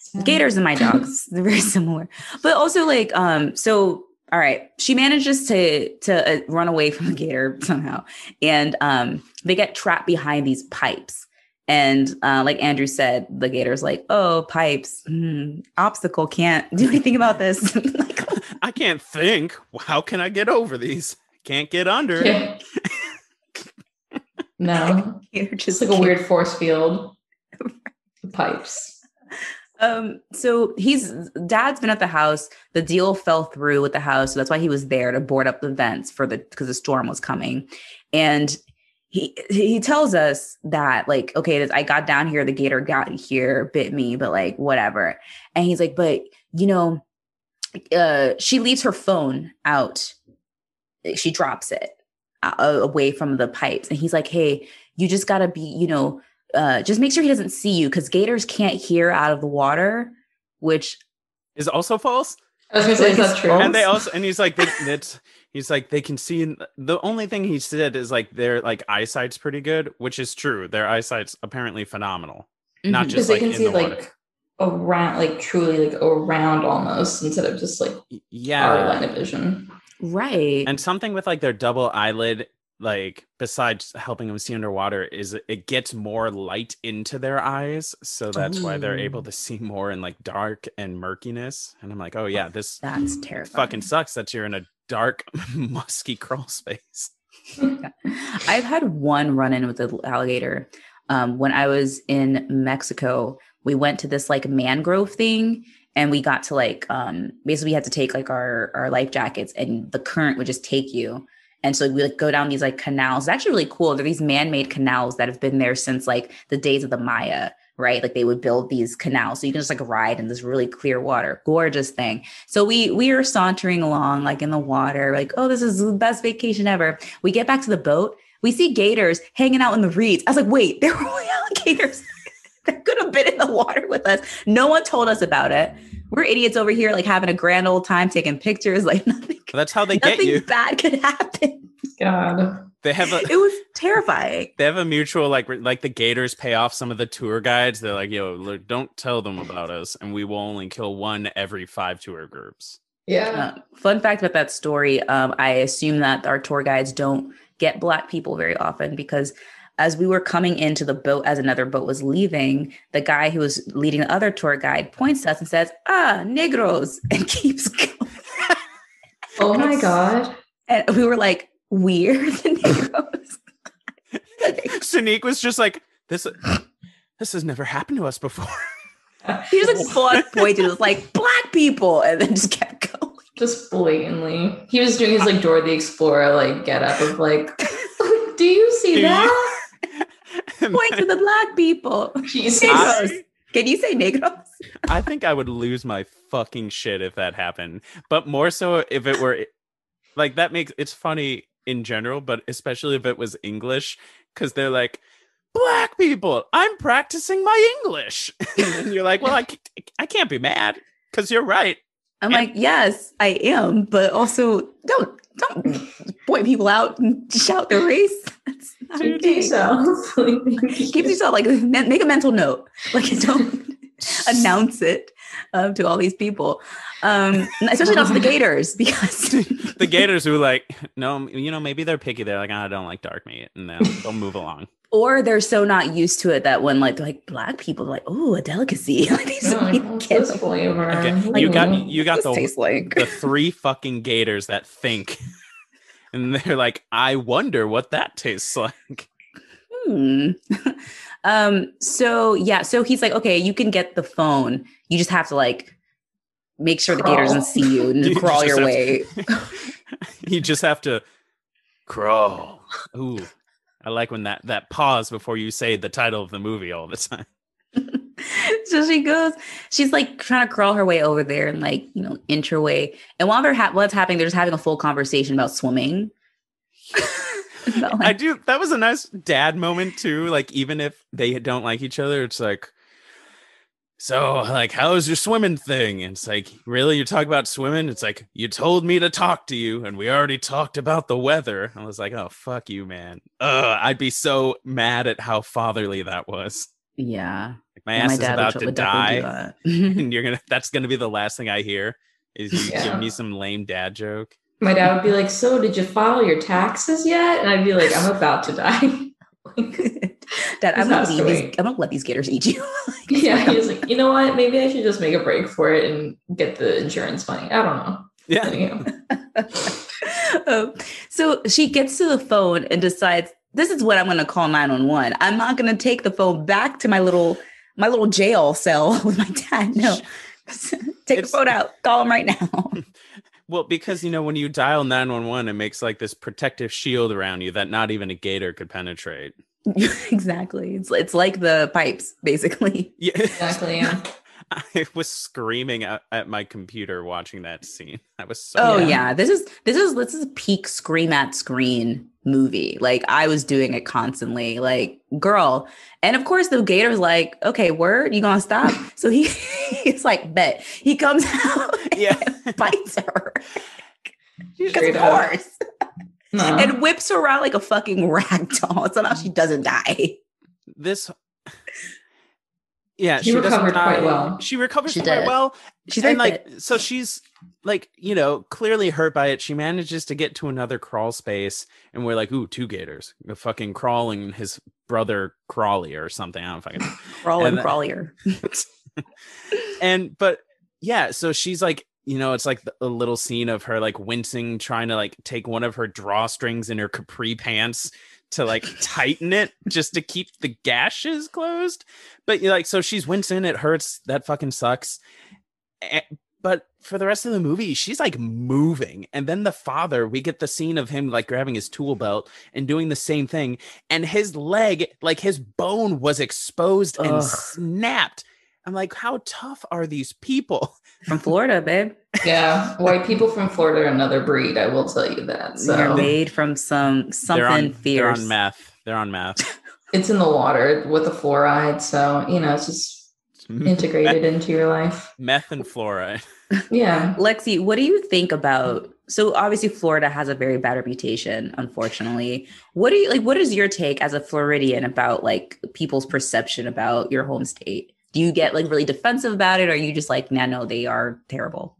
So- Gators and my dogs, they're very similar. But also like um so all right, she manages to to uh, run away from the gator somehow. And um they get trapped behind these pipes. And uh, like Andrew said, the gator's like, "Oh, pipes, hmm, obstacle can't do anything about this." like, I can't think. How can I get over these? Can't get under. Yeah. no. gator It's just like a can't- weird force field. The pipes. Um, so he's dad's been at the house. The deal fell through with the house, so that's why he was there to board up the vents for the because the storm was coming. And he he tells us that like, okay, I got down here, the gator got here, bit me, but like whatever. And he's like, but you know, uh, she leaves her phone out. She drops it uh, away from the pipes, and he's like, hey, you just gotta be, you know, uh, just make sure he doesn't see you because gators can't hear out of the water, which Is also false. I was gonna say, is that true? and they also and he's like they, that's he's like they can see in, the only thing he said is like their like eyesight's pretty good which is true their eyesight's apparently phenomenal not Mhm. just because they can in see the water. like around, like truly like around almost instead of just like Y- our yeah line of vision. right. and something with like their double eyelid like besides helping them see underwater is it gets more light into their eyes so that's why they're able to see more in like dark and murkiness and i'm like oh yeah this That's terrifying. fucking sucks that you're in a dark musky crawl space I've had one run in with an alligator. Um, when I was in Mexico, we went to this like mangrove thing and we got to like um basically we had to take like our our life jackets and the current would just take you. And so we like go down these like canals. It's actually really cool. They're these man-made canals that have been there since like the days of the Maya, right? Like they would build these canals so you can just like ride in this really clear water. Gorgeous thing. So we we are sauntering along like in the water, like, oh, this is the best vacation ever. We get back to the boat, we see gators hanging out in the reeds. I was like, wait, there were alligators that could have been in the water with us. No one told us about it. We're idiots over here, like having a grand old time taking pictures. Like nothing. That's how they get you. Bad could happen. God. They have a it was terrifying. They have a mutual like like the Gators pay off some of the tour guides. They're like, yo, look, don't tell them about us, and we will only kill one every five tour groups. Yeah. Uh, fun fact about that story: um, I assume that our tour guides don't get black people very often because as we were coming into the boat as another boat was leaving, the guy who was leading the other tour guide points to us and says, "Ah, negros," and keeps going. oh my god! And we were like, "We're the negros." Sanique was just like, "This, this has never happened to us before." he just like full pointed, it was like black people, and then just kept going. Just blatantly, he was doing his like Dora the Explorer like get up of like, "Do you see Do that?" Point to the black people. Jesus. Negros. Can you say negros? I think I would lose my fucking shit if that happened. But more so if it were like that makes it's funny in general, but especially if it was English, because they're like, black people, I'm practicing my English. and you're like, well, I, I can't be mad because you're right. I'm Yeah. like, yes, I am, but also don't don't point people out and shout their race. That's not Do okay. so. Keep yourself like make a mental note. Like don't announce it um, to all these people, um, especially not to the Gators because The Gators who like, no, you know, maybe they're picky. They're like, "Ah, I don't like dark meat, and they'll, they'll move along. or they're so not used to it that when like like black people, they're like, oh, a delicacy. like these Oh, people what's get this flavor? Okay, you got you got the like. the three fucking gators that think. And they're like, I wonder what that tastes like. Hmm. um, so yeah, so he's like, okay, you can get the phone. You just have to like make sure the gator doesn't Crawl. see you and You crawl your way. you just have to crawl. Ooh. I like when that that pause before you say the title of the movie all the time. so she goes, she's like trying to crawl her way over there and like, you know, inch her way. And while they're ha- what's happening, they're just having a full conversation about swimming. About, I do that was a nice dad moment too. Like even if they don't like each other, it's like so like how's your swimming thing? And it's like, really? You talk about swimming? It's like, you told me to talk to you, and we already talked about the weather. I was like, oh fuck you, man. Ugh, I'd be so mad at how fatherly that was. yeah. Like my Yeah, ass is about tr- to would definitely do die. and you're gonna that's gonna be the last thing I hear is you Yeah. give me some lame dad joke. My dad would be like, "So, did you file your taxes yet?" And I'd be like, "I'm about to die." Dad, I'm gonna, not leave these. I'm gonna let these gators eat you. yeah, he was like, "You know what? Maybe I should just make a break for it and get the insurance money." I don't know. Yeah. Um, so she gets to the phone and decides this is what I'm going to call 911. I'm not going to take the phone back to my little my little jail cell with my dad. No, take It's- the phone out. Call him right now. Well, because you know, when you dial 911, it makes like this protective shield around you that not even a gator could penetrate. exactly. It's it's like the pipes, basically. Yeah. Exactly. Yeah. I was screaming at, at my computer watching that scene. I was so Oh Yeah. yeah. This is this is this is a peak scream at screen movie. Like I was doing it constantly. Like, girl. And of course the gator's like, okay, word, you gonna stop? So he he's like, bet. He comes out yeah. and bites her. Because Straight of course. No. And whips her around like a fucking rag doll. Somehow she doesn't die. This Yeah, She doesn't recovered quite well. She recovers She quite did. well. She and like fit. so she's like you know clearly hurt by it she manages to get to another crawl space and we're like ooh two gators the fucking crawling his brother crawley or something i don't fucking Crawl and And- crawlier. and but yeah so she's like you know it's like the- a little scene of her like wincing trying to like take one of her drawstrings in her capri pants to like tighten it just to keep the gashes closed but you like so she's wincing it hurts that fucking sucks Eh, but for the rest of the movie, she's like moving. And then the father, we get the scene of him like grabbing his tool belt and doing the same thing. And his leg, like his bone was exposed and Ugh. snapped. I'm like, how tough are these people? From Florida, babe. Yeah, white people from Florida are another breed. I will tell you that. They're made from some something they're on, They're fierce. on meth. They're on meth. it's in the water with the fluoride. So you know, it's just integrated into your life. meth and fluoride. Yeah. Lexi, what do you think about? So obviously, Florida has a very bad reputation. Unfortunately, what do you like? What is your take as a Floridian about like people's perception about your home state? Do you get like really defensive about it, or are you just like, nah, no, they are terrible?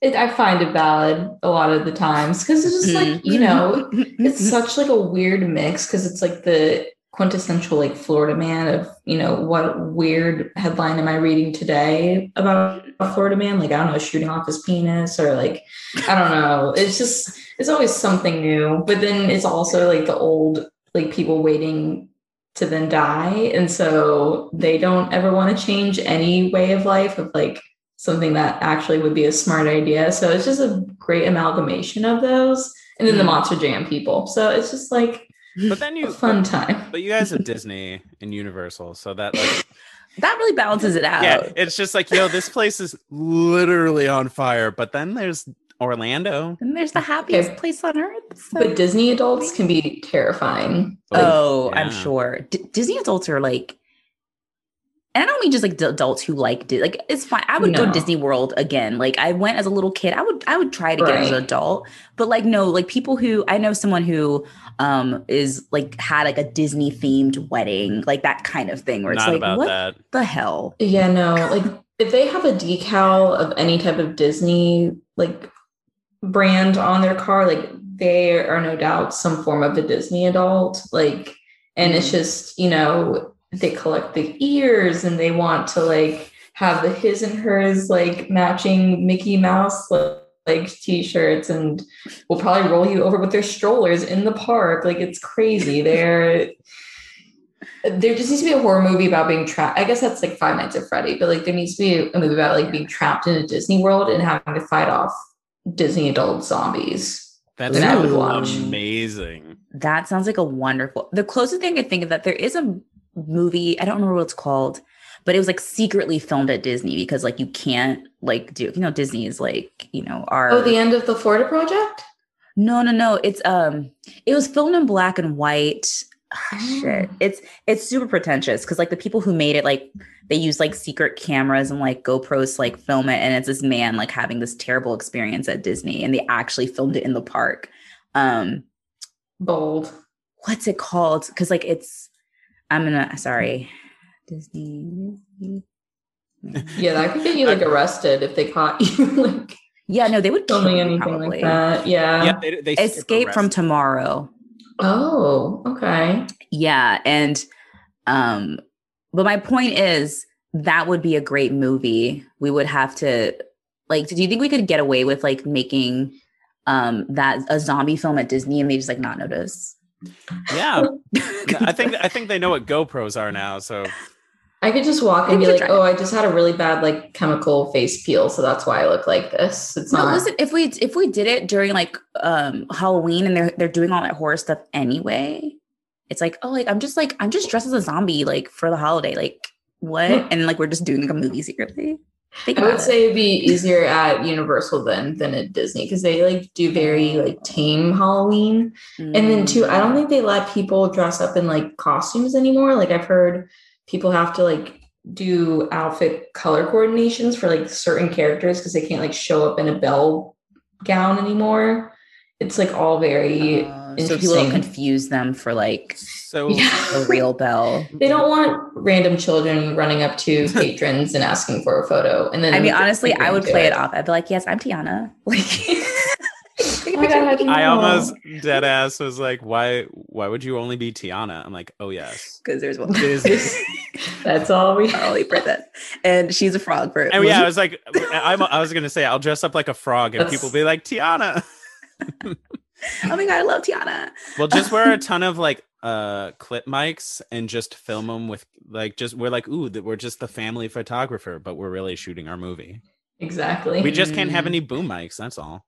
It, I find it valid a lot of the times because it's just like you know mm-hmm. it's such like a weird mix because it's like the quintessential like Florida man of you know what weird headline am I reading today about a Florida man? Like I don't know shooting off his penis or like I don't know. It's just it's always something new but then it's also like the old like people waiting to then die and so they don't ever want to change any way of life of like something that actually would be a smart idea so it's just a great amalgamation of those and then the Mm. monster jam people so it's just like But then a you fun time but you guys have Disney and Universal, so that like that really balances it out. yeah, it's just like, yo, this place is literally on fire. But then there's Orlando. and there's the happiest Okay. place on earth. so- but disney adults can be terrifying Oh, I'm sure. D- Disney adults are like, and I don't mean just like d- adults who like Di- like it's fine. I would go No. Disney World again. Like I went as a little kid. I would I would try to get as an adult, but like no, like people who I know someone who um is like had like a Disney themed wedding, like that kind of thing where it's Not like what that. the hell? yeah no like if they have a decal of any type of disney like brand on their car like they are no doubt some form of a disney adult like and it's mm. just you know they collect the ears and they want to like have the his and hers like matching mickey mouse like, like t-shirts and will probably roll you over with their strollers in the park. Like it's crazy. They're there just needs to be a horror movie about being trapped. I guess that's like Five Nights at Freddy, but like there needs to be a movie about like being trapped in a Disney world and having to fight off Disney adult zombies. That's that I would watch. amazing. That sounds like a wonderful. The closest thing I think of that there is a movie. I don't remember what it's called, but it was like secretly filmed at Disney because like you can't like do you know Disney is like you know our Oh, the end of the Florida Project? no no no it's um it was filmed in black and white. Ah, shit Oh. it's it's super pretentious because like the people who made it like they use like secret cameras and like GoPros to, like film it and it's this man like having this terrible experience at Disney and they actually filmed it in the park. Um Bold. what's it called? Because like it's I'm gonna sorry. Disney. Disney. Yeah, that could get you like arrested if they caught you like Yeah, no, they would kill me anything probably. like that. Yeah. yeah, they, they Escape from Tomorrow. Oh, okay. Yeah, and um, but my point is that would be a great movie. We would have to like. Do you think we could get away with like making um that a zombie film at Disney and they just like not notice? Yeah, I think I think they know what GoPros are now. So I could just walk and be like, oh, I just had a really bad like chemical face peel, so that's why I look like this. It's No, not listen. If we if we did it during like um Halloween and they're they're doing all that horror stuff anyway, it's like oh like I'm just like I'm just dressed as a zombie like for the holiday like what Hmm. and like we're just doing like a movie secretly. Think I would it. say it'd be easier at Universal than than at Disney because they like do very like tame Halloween. And then too, I don't think they let people dress up in like costumes anymore. Like I've heard people have to like do outfit color coordinations for like certain characters because they can't like show up in a Belle gown anymore. It's like all very Uh, so people don't confuse them for like so yeah. a real Belle. They don't want random children running up to patrons and asking for a photo. And then I mean, honestly, I would to play it off. I'd be like, yes, I'm Tiana. Like, Oh my God, how'd I almost dead ass was like, why why would you only be Tiana? I'm like, oh yes. because there's one. Disney. That's all we Charlie princess, and she's a frog. For And yeah, I was like, I'm, I was gonna say I'll dress up like a frog, and people be like Tiana. oh my god, I love Tiana. We'll just wear a ton of like uh clip mics and just film them with like just we're like ooh that we're just the family photographer, but we're really shooting our movie. Exactly. We just can't have Mm. any boom mics. That's all.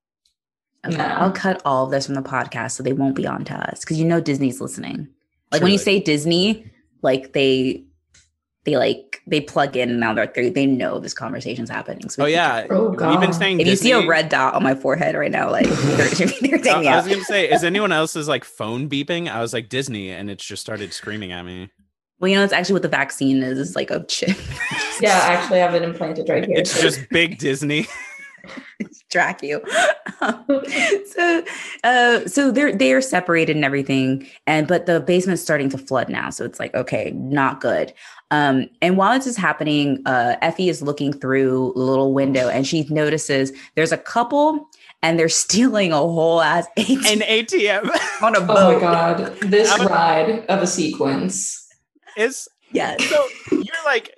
Okay, No. I'll cut all of this from the podcast so they won't be on to us because you know Disney's listening. Like when you say Disney, like they they like they plug in and now they're they, they know this conversation's happening. So Oh yeah, Oh, we've been saying. If you see a red dot on my forehead right now, like they're, they're taking I, me I was gonna say, is anyone else's like phone beeping? I was like Disney, and it just started screaming at me. Well, you know, it's actually what the vaccine is. It's like a chip. Yeah, actually, I actually have it implanted right here. It's just big Disney. track you. so, uh, so they're they are separated and everything, and but the basement's starting to flood now. So it's like okay, not good. Um, and while this is happening, uh, Effy is looking through the little window and she notices there's a couple and they're stealing a whole ass ATM An ATM on a boat. Oh my god, this I'm- ride of a sequence. is Yes. so you're like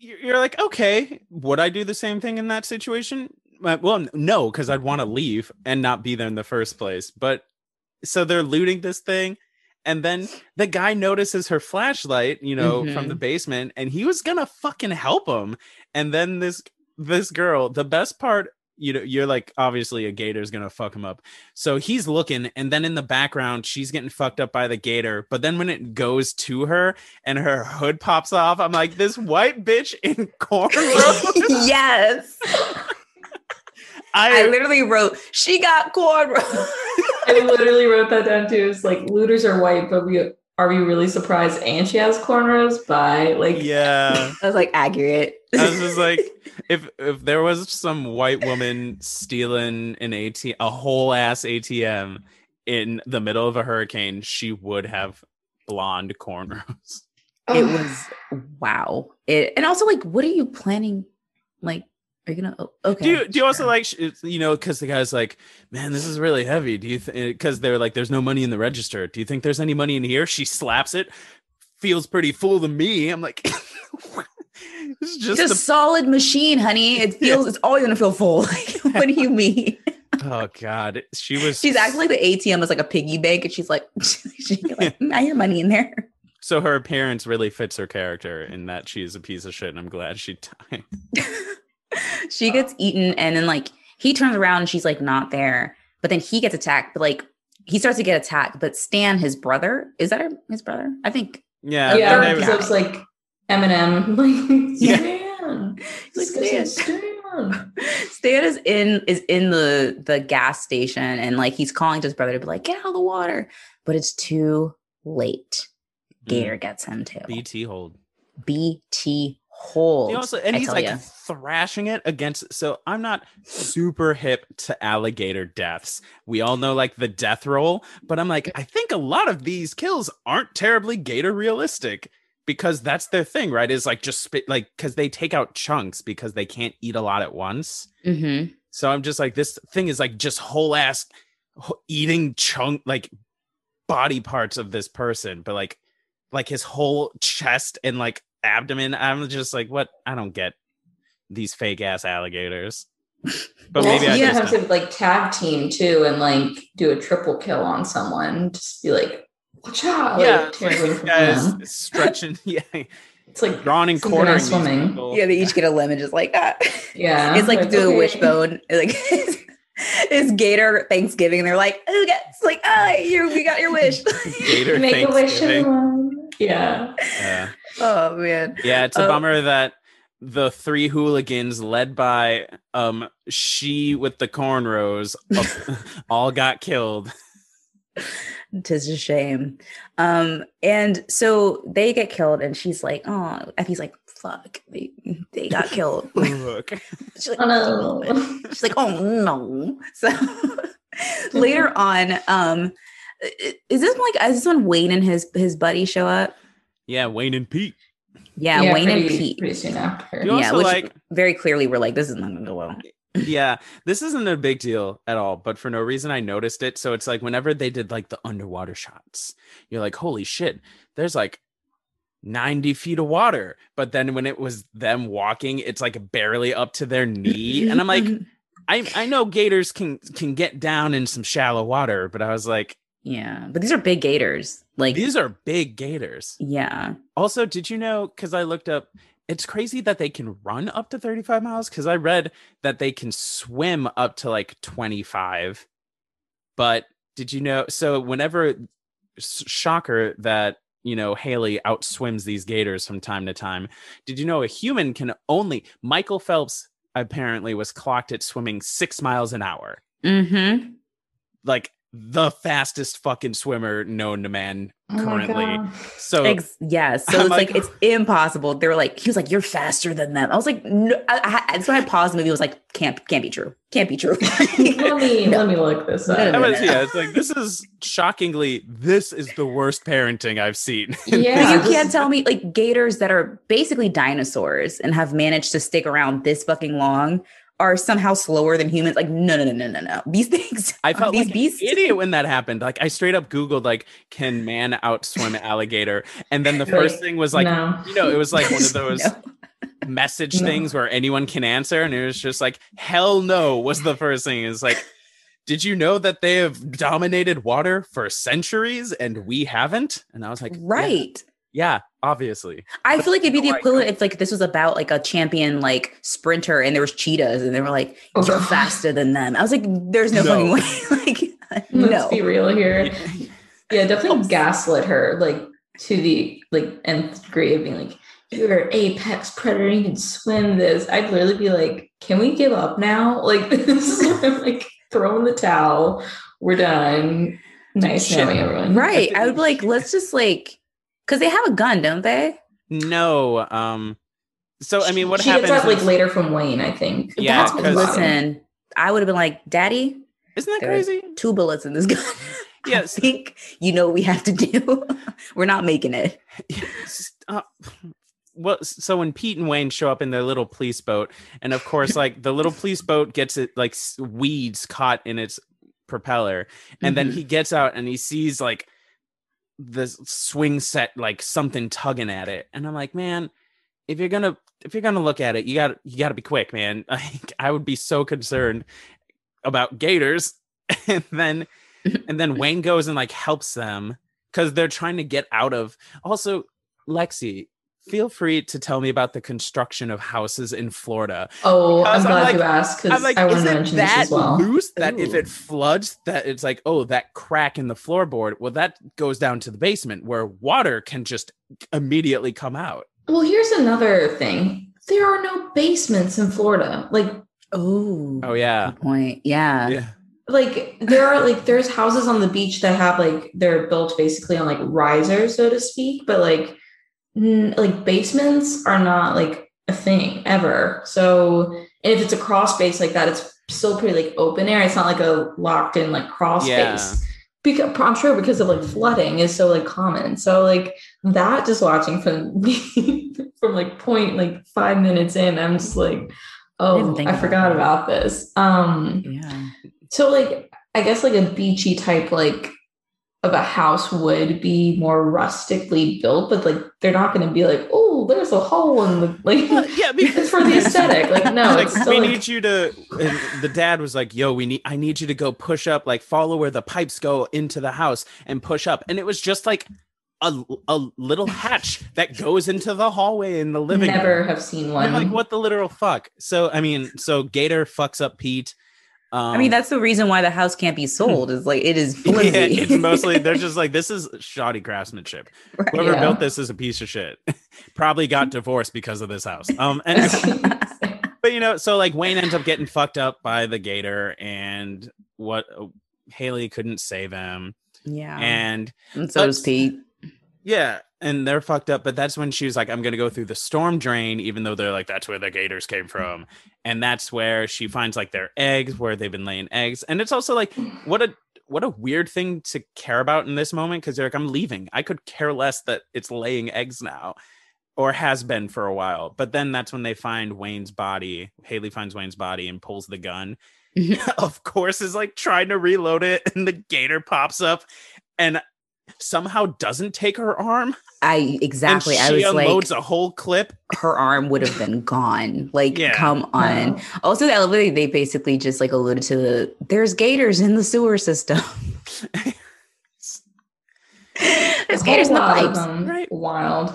you're you're like okay would i do the same thing in that situation Uh, well no because i'd want to leave and not be there in the first place but so they're looting this thing and then the guy notices her flashlight you know from the mm-hmm. basement and he was gonna fucking help him and then this this girl the best part you know you're like obviously a gator's gonna fuck him up so he's looking and then in the background she's getting fucked up by the gator but then when it goes to her and her hood pops off i'm like this white bitch in cornrows yes. I i literally wrote, she got cornrows. I literally wrote that down too. It's like looters are white, but we are we really surprised? And she has cornrows. By like, yeah I was like, accurate. i was just like if if there was some white woman stealing an ATM, a whole ass ATM in the middle of a hurricane, she would have blonde cornrows. it oh. was wow. It and also like, what are you planning? Like, are you gonna? oh, Okay. Do you, do you also like, you know, because the guy's like, man, this is really heavy. Do you, think? because they're like, there's no money in the register. Do you think there's any money in here? She slaps it, feels pretty full to me. I'm like, it's just, It's a the, solid machine, honey. It feels it's always gonna feel full. Like, what do you mean? oh God. She was, she's acting like the ATM is like a piggy bank, and she's like, she's like, I hear money in there. so her appearance really fits her character in that she's a piece of shit. And I'm glad she died. she gets eaten, and then like he turns around and she's like not there, but then he gets attacked. But like he starts to get attacked, but Stan, his brother, is that his brother? I think. Yeah. yeah, and they- because it was like Eminem, like Yeah. Stan. He's like, "Stan." Stan. Stan is in is in the the gas station and like he's calling to his brother to be like, get out of the water. But it's too late. Mm. Gator gets him too. BT hold. BT hold. He also and I he's like ya. thrashing it against so I'm not super hip to alligator deaths. We all know like the death roll, but I'm like I think a lot of these kills aren't terribly gator realistic because that's their thing, right? Is like just spit like cuz they take out chunks because they can't eat a lot at once. Mhm. So I'm just like this thing is like just whole ass eating chunk like body parts of this person, but like like his whole chest and like abdomen. I'm just like, what? I don't get these fake ass alligators. But Well, maybe I you just have to like tag team too and like do a triple kill on someone. Just be like, watch out. yeah, like, tear guys stretching, yeah, It's like drawn and quartering. Synchronized swimming. Yeah, they each get a limb and just like that. yeah. it's like, do a okay. wishbone. Like it's Gator Thanksgiving. And they're like, who gets like, ah, you we got your wish. Gator Make a wish Thanksgiving. everyone. Yeah. Yeah. oh man. Yeah, it's a Oh. bummer that the three hooligans led by um she with the cornrows all got killed. Tis a shame. Um, and so they get killed, and she's like, oh, and he's like, fuck, they, they got killed. Look. She's like, Oh no. She's like, oh no. So later on, um, i- is this like is this when Wayne and his his buddy show up? Yeah, Wayne and Pete. Yeah, Wayne and Pete. Pretty soon after. Yeah, which like- very clearly we're like, this is not gonna go well. yeah, this isn't a big deal at all, but for no reason I noticed it. So it's like whenever they did like the underwater shots, you're like, holy shit, there's like 90 feet of water. But then when it was them walking, it's like barely up to their knee. And I'm like, I, I know gators can can get down in some shallow water, but I was like, yeah, but these are big gators. Like, these are big gators. yeah, Also, did you know? Because I looked up it's crazy that they can run up to 35 miles because I read that they can swim up to like 25. But did you know? So, whenever shocker that you know Haley outswims these gators from time to time, did you know a human can only Michael Phelps apparently was clocked at swimming six miles an hour. Mm-hmm. Like the fastest fucking swimmer known to man Oh currently. God. so Ex- yeah. So I'm it's like, like- it's impossible. They were like, he was like, you're faster than them. I was like, no. I, I, that's when I paused the movie. I was like, can't can't be true. Can't be true. let me No. let me look this up. No, no, That no, was- yeah, it's like this is shockingly this is the worst parenting I've seen. Yeah, you can't tell me like gators that are basically dinosaurs and have managed to stick around this fucking long are somehow slower than humans. Like, no, no, no, no, no, no. These things, I felt these like beasts. an idiot when that happened. Like I straight up Googled like, can man outswim alligator? And then the first thing was like, no. you know, it was like one of those No. message No. things where anyone can answer. And it was just like, hell no, was the first thing. Is like, did you know that they have dominated water for centuries and we haven't? And I was like, Right. Yeah, obviously. I feel like it'd be the equivalent if like this was about like a champion like sprinter and there was cheetahs and they were like, you're faster than them. I was like, there's no, No. fucking way. like, no. Let's be real here. Yeah, definitely gaslit her like to the like nth degree of being like, you're apex predator, you can swim this. I'd literally be like, can we give up now? Like this is I'm like throw in the towel. We're done. Nice Shit. knowing everyone. Right. I would be like, let's just like, because they have a gun, don't they? No. Um. So I mean, what she happens? gets that like later from Wayne, I think. Yeah, That's, 'cause- listen, I would have been like, Daddy, Isn't that crazy? two bullets in this gun. Yes. I think you know what we have to do. We're not making it. uh, well, so when Pete and Wayne show up in their little police boat, and of course, like the little police boat gets it like weeds caught in its propeller, and then Mhm. he gets out and he sees like the swing set, like something tugging at it, and I'm like, man, if you're gonna if you're gonna look at it, you got you got to be quick, man. Like, I would be so concerned about gators, and then and then Wayne goes and like helps them because they're trying to get out of. Also, Lexi, feel free to tell me about the construction of houses in Florida. Oh, Because I'm I'm glad like- you asked because I'm like, I is want to it mention this that as well. loose that if it floods, that it's like, oh, that crack in the floorboard. Well, that goes down to the basement where water can just immediately come out. Well, here's another thing. There are no basements in Florida. Like Oh, Oh yeah, good point. Yeah. yeah. like there are like there's houses on the beach that have like they're built basically on like risers so to speak but like n- like basements are not like a thing ever so and if it's a crawl space like that it's still pretty like open air it's not like a locked in like crawl Yeah. space because i'm sure because of like flooding is so like common so like that just watching from from like point like five minutes in i'm just like oh think i forgot that. about this um Yeah. so like I guess like a beachy type like of a house would be more rustically built, but like they're not going to be like, oh, there's a hole in the like. Well, yeah, it's for the aesthetic. Like no, like, still we like, need you to and the dad was like yo we need i need you to go push up like follow where the pipes go into the house and push up and it was just like a, a little hatch that goes into the hallway in the living room never have seen one. like what the literal fuck so i mean so gator fucks up pete um, I mean, that's the reason why the house can't be sold. Is like it is yeah, it's mostly they're just like this is shoddy craftsmanship Right. whoever Yeah. built this is a piece of shit probably got divorced because of this house um anyway but you know, so like Wayne ends up getting fucked up by the gator, and what Haley couldn't save him, Yeah. and And so does Pete. Yeah, and they're fucked up. But that's when she was like, "I'm gonna go through the storm drain," even though they're like, "That's where the gators came from," mm-hmm. and that's where she finds like their eggs, where they've been laying eggs, and it's also like, what a what a weird thing to care about in this moment because they're like, "I'm leaving. I could care less that it's laying eggs now." Or has been for a while, but then that's when they find Wayne's body. Haley finds Wayne's body and pulls the gun, mm-hmm. of course, is like trying to reload it, and the gator pops up and somehow doesn't take her arm. I exactly. And I she was like, unloads a whole clip. her arm would have been gone. Like, Yeah. come on. Also, the elevator, they basically just like alluded to the there's gators in the sewer system. there's A gators in the whole lot of pipes. Right. Wild.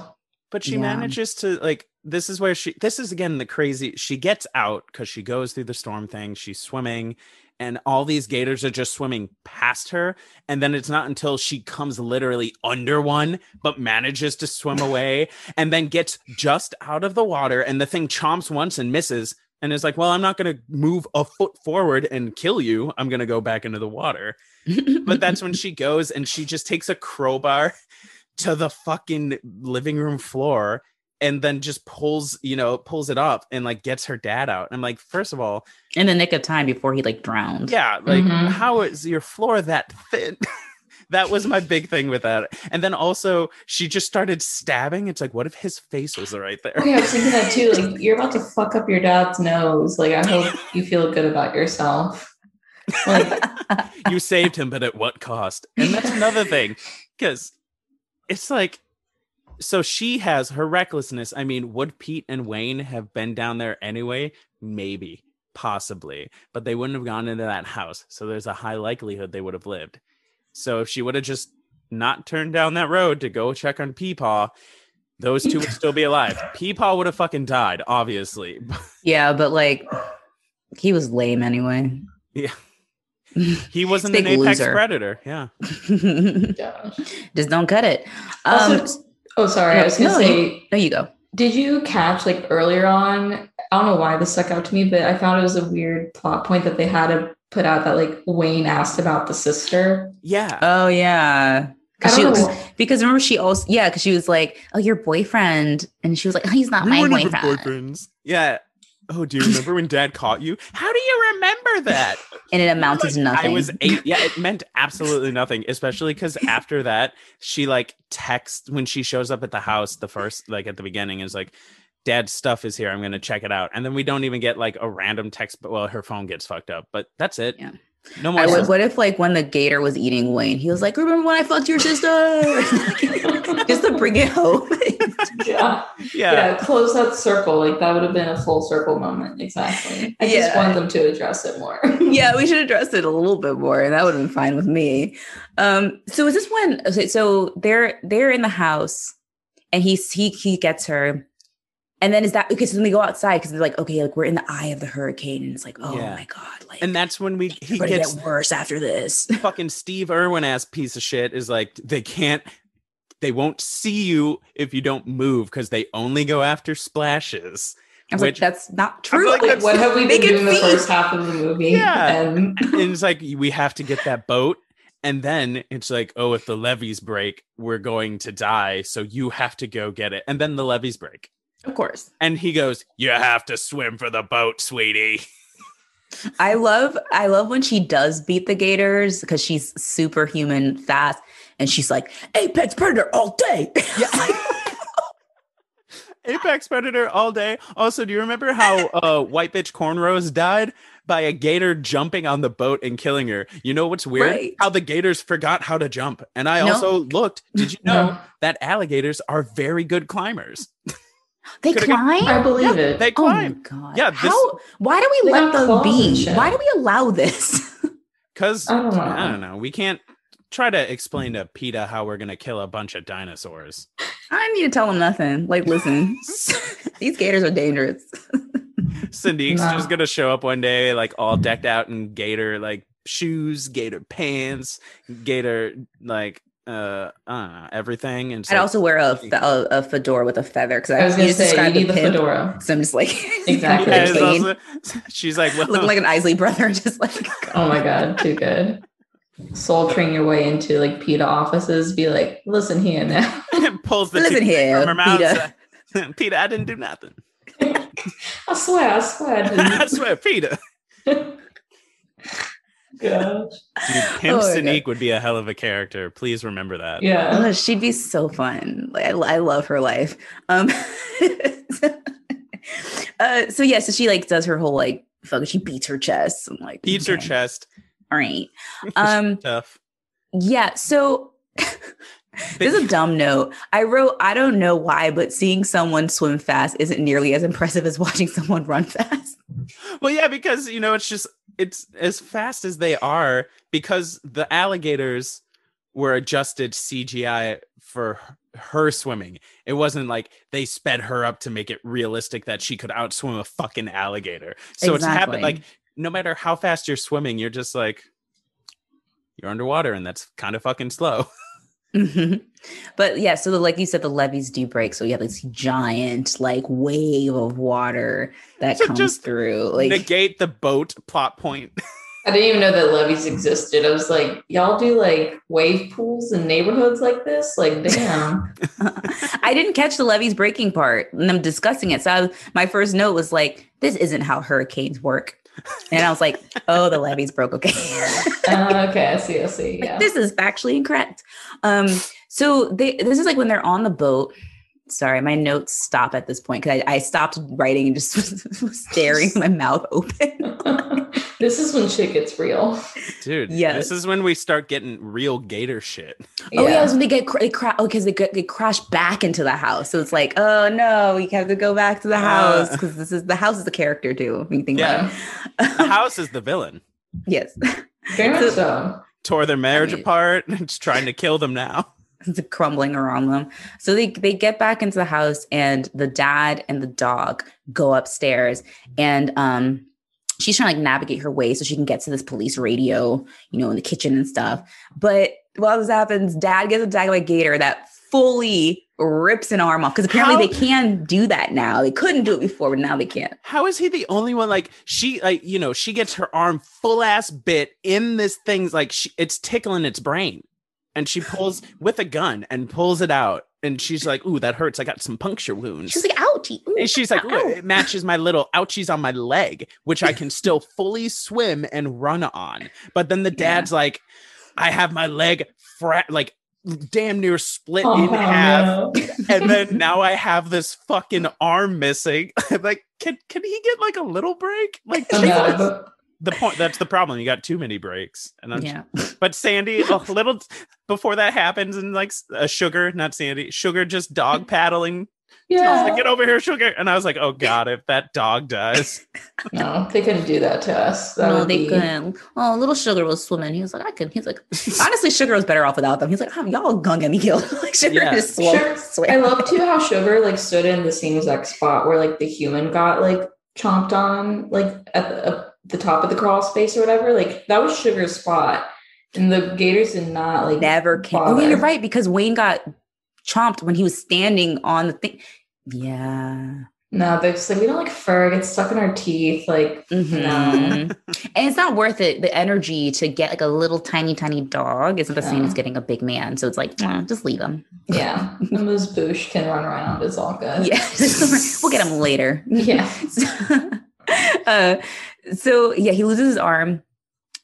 but she Yeah. manages to like this is where she this is again the crazy she gets out because she goes through the storm thing she's swimming and all these gators are just swimming past her and then it's not until she comes literally under one but manages to swim away and then gets just out of the water and the thing chomps once and misses and is like well i'm not going to move a foot forward and kill you. I'm going to go back into the water. But that's when she goes and she just takes a crowbar to the fucking living room floor and then just pulls you know pulls it up and like gets her dad out i'm like first of all in the nick of time before he like drowned. yeah like Mhm. how is your floor that thin that was my big thing with that and then also she just started stabbing it's like what if his face was right there Okay, I was thinking that too. Like, you're about to fuck up your dad's nose. Like, I hope you feel good about yourself. Like, you saved him, but at what cost? And that's another thing, because it's like, so she has her recklessness. I mean, would Pete and Wayne have been down there anyway? Maybe, possibly, but they wouldn't have gone into that house. So there's a high likelihood they would have lived. So if she would have just not turned down that road to go check on Peepaw, those two would still be alive. Peepaw would have fucking died, obviously. Yeah, but like he was lame anyway. Yeah. He wasn't Big an apex loser. predator. Yeah. yeah. Just don't cut it. Um, Also, oh, sorry. I was gonna no, say, there you go. did you catch like earlier on? I don't know why this stuck out to me, but I found it was a weird plot point that they had to put out that like Wayne asked about the sister. Yeah. Oh yeah. Cause she don't was, because remember she also yeah because she was like oh your boyfriend and she was like oh, he's not We my boyfriend boyfriends. Yeah. Oh, do you remember when dad caught you? How do you remember that? and it amounted to Like, nothing. I was eight. Yeah, it meant absolutely nothing, especially because after that, she like texts when she shows up at the house, the first, like at the beginning, is like, Dad's stuff is here. I'm going to check it out. And then we don't even get like a random text, but well, her phone gets fucked up, but that's it. Yeah. No more. I would, what if like when the gator was eating Wayne, he was like, "Remember when I fucked your sister?" Just to bring it home. yeah. yeah. yeah, close that circle. Like that would have been a full circle moment. Exactly. I just want them to address it more. yeah, we should address it a little bit more, and that would have been fine with me. Um, so is this when? okay, So they're they're in the house, and he's he he gets her, and then is that okay? So then they go outside because they're like, okay, like we're in the eye of the hurricane, and it's like, oh Yeah. my god, like And that's when we he gets get worse after this. fucking Steve Irwin ass piece of shit is like they can't they won't see you if you don't move because they only go after splashes. I was Which- like, that's not true. like, Like, that's- what have we been can doing the first half of the movie? Yeah. And and it's like we have to get that boat. And then it's like, oh, if the levees break, we're going to die. So you have to go get it. And then the levees break. Of course. And he goes, You have to swim for the boat, sweetie. I love I love when she does beat the Gators because she's superhuman fast and she's like apex predator all day. Apex Predator all day. Also, do you remember how uh, White Bitch Cornrows died by a gator jumping on the boat and killing her? You know what's weird? Right. How the gators forgot how to jump. And I No. also looked. Did you know No. that alligators are very good climbers? they Could've got- climb. I believe it. They climb. Oh my climb god! Yeah, this- How? Why do we let got them be? Why do we allow this? because I don't know. I don't know. We can't try to explain to PETA how we're gonna kill a bunch of dinosaurs. I need to tell them nothing. Like, listen, these gators are dangerous. Cindy's No. just gonna show up one day, like all decked out in gator like shoes, gator pants, gator like uh, I don't know everything. And I'd like- also wear a, a, a fedora with a feather because I was gonna just say you need the pimp, fedora. So I'm just like Exactly. Yeah, also- she's like, well, looking like an Isley brother, just like Oh my god, too good. Soldiering your way into like PETA offices, be like, listen here now. pulls the Listen toothpick here, from her mouth. PETA. Peter, I didn't do nothing. I swear, I swear. I I didn't. swear, Peter. Gosh. Dude, Pimp Oh my would be a hell of a character. Please remember that. Yeah. Oh, she'd be so fun. Like I, I love her life. Um, uh, so yeah, so she like does her whole like fuck. She beats her chest. I'm like Beats her chest. All right. Um, Tough. yeah. So this is a dumb note. I wrote. I don't know why, but seeing someone swim fast isn't nearly as impressive as watching someone run fast. Well, yeah, because you know, it's just it's as fast as they are because the alligators were adjusted CGI for her swimming. It wasn't like they sped her up to make it realistic that she could outswim a fucking alligator. So it's happened like no matter how fast you're swimming, you're just like you're underwater and that's kind of fucking slow. Mhm. But yeah, so the, like you said, the levees do break. So you have this giant like wave of water that So comes just through. Like Negate the boat plot point. I didn't even know that levees existed. I was like, y'all do like wave pools in neighborhoods like this? Like, damn. I didn't catch the levees breaking part and I'm discussing it. So I, my first note was like, this isn't how hurricanes work. And I was like, oh, the levees broke. Okay. Uh, okay, I see. I see. Like, Yeah. this is factually incorrect. Um, so they this is like when they're on the boat. Sorry, my notes stop at this point because I, I stopped writing and just was staring, my mouth open. this is when shit gets real. Dude, Yes. this is when we start getting real gator shit. Oh yeah, it's when they get cra- they cra- oh because they get they crash back into the house. So it's like, oh no, we have to go back to the house Uh. because this is the house is the character too. When you think Yeah. about The house is the villain. yes, Very much so. Tore their marriage mean- apart and it's trying to kill them now. it's crumbling around them. So they they get back into the house, and the dad and the dog go upstairs, and um, she's trying to like navigate her way so she can get to this police radio, you know, in the kitchen and stuff. But while this happens, dad gets attacked by a gator that fully rips an arm off because apparently How- they can do that now. They couldn't do it before, but now they can. How is he the only one? Like she, like you know, she gets her arm full ass bit in this thing's like she, it's tickling its brain, and she pulls with a gun and pulls it out, and she's like, "Ooh, that hurts. I got some puncture wounds." She's like, ouchie. ooh, And she's like, ow, it matches my little ouchies on my leg, which I can still fully swim and run on. But then the Yeah. dad's like, I have my leg fra- like damn near split Oh, in half. no. And then now I have this fucking arm missing. Like, can can he get like a little break? Like oh, Jesus. know, but the point that's the problem. You got too many breaks. And I'm yeah. but Sandy, a little before that happens, and like uh, Sugar, not Sandy, Sugar just dog paddling. I was yeah. like, get over here, Sugar. And I was like, oh God, if that dog dies. No, they couldn't do that to us. That no, they be- couldn't. Oh, little sugar was swimming. He was like, I could. He's like, honestly, sugar was better off without them. He's like, oh, y'all gonna get me killed. like sugar Yeah. just swam. Sure. swam. I love too how Sugar like stood in the same exact spot where like the human got like chomped on like at the, uh, the top of the crawl space or whatever. Like that was Sugar's spot, and the Gators did not like never came. Oh, yeah, you're right because Wayne got chomped when he was standing on the thing. Yeah. No, they're just like we don't like fur. It gets stuck in our teeth. Like Mhm. and it's not worth it. The energy to get like a little tiny, tiny dog isn't the same as getting a big man. So it's like, "Mwah, just leave him. yeah, amuse-bouche can run around. It's all good. Yeah. we'll get him later. Yeah. uh, so yeah, he loses his arm.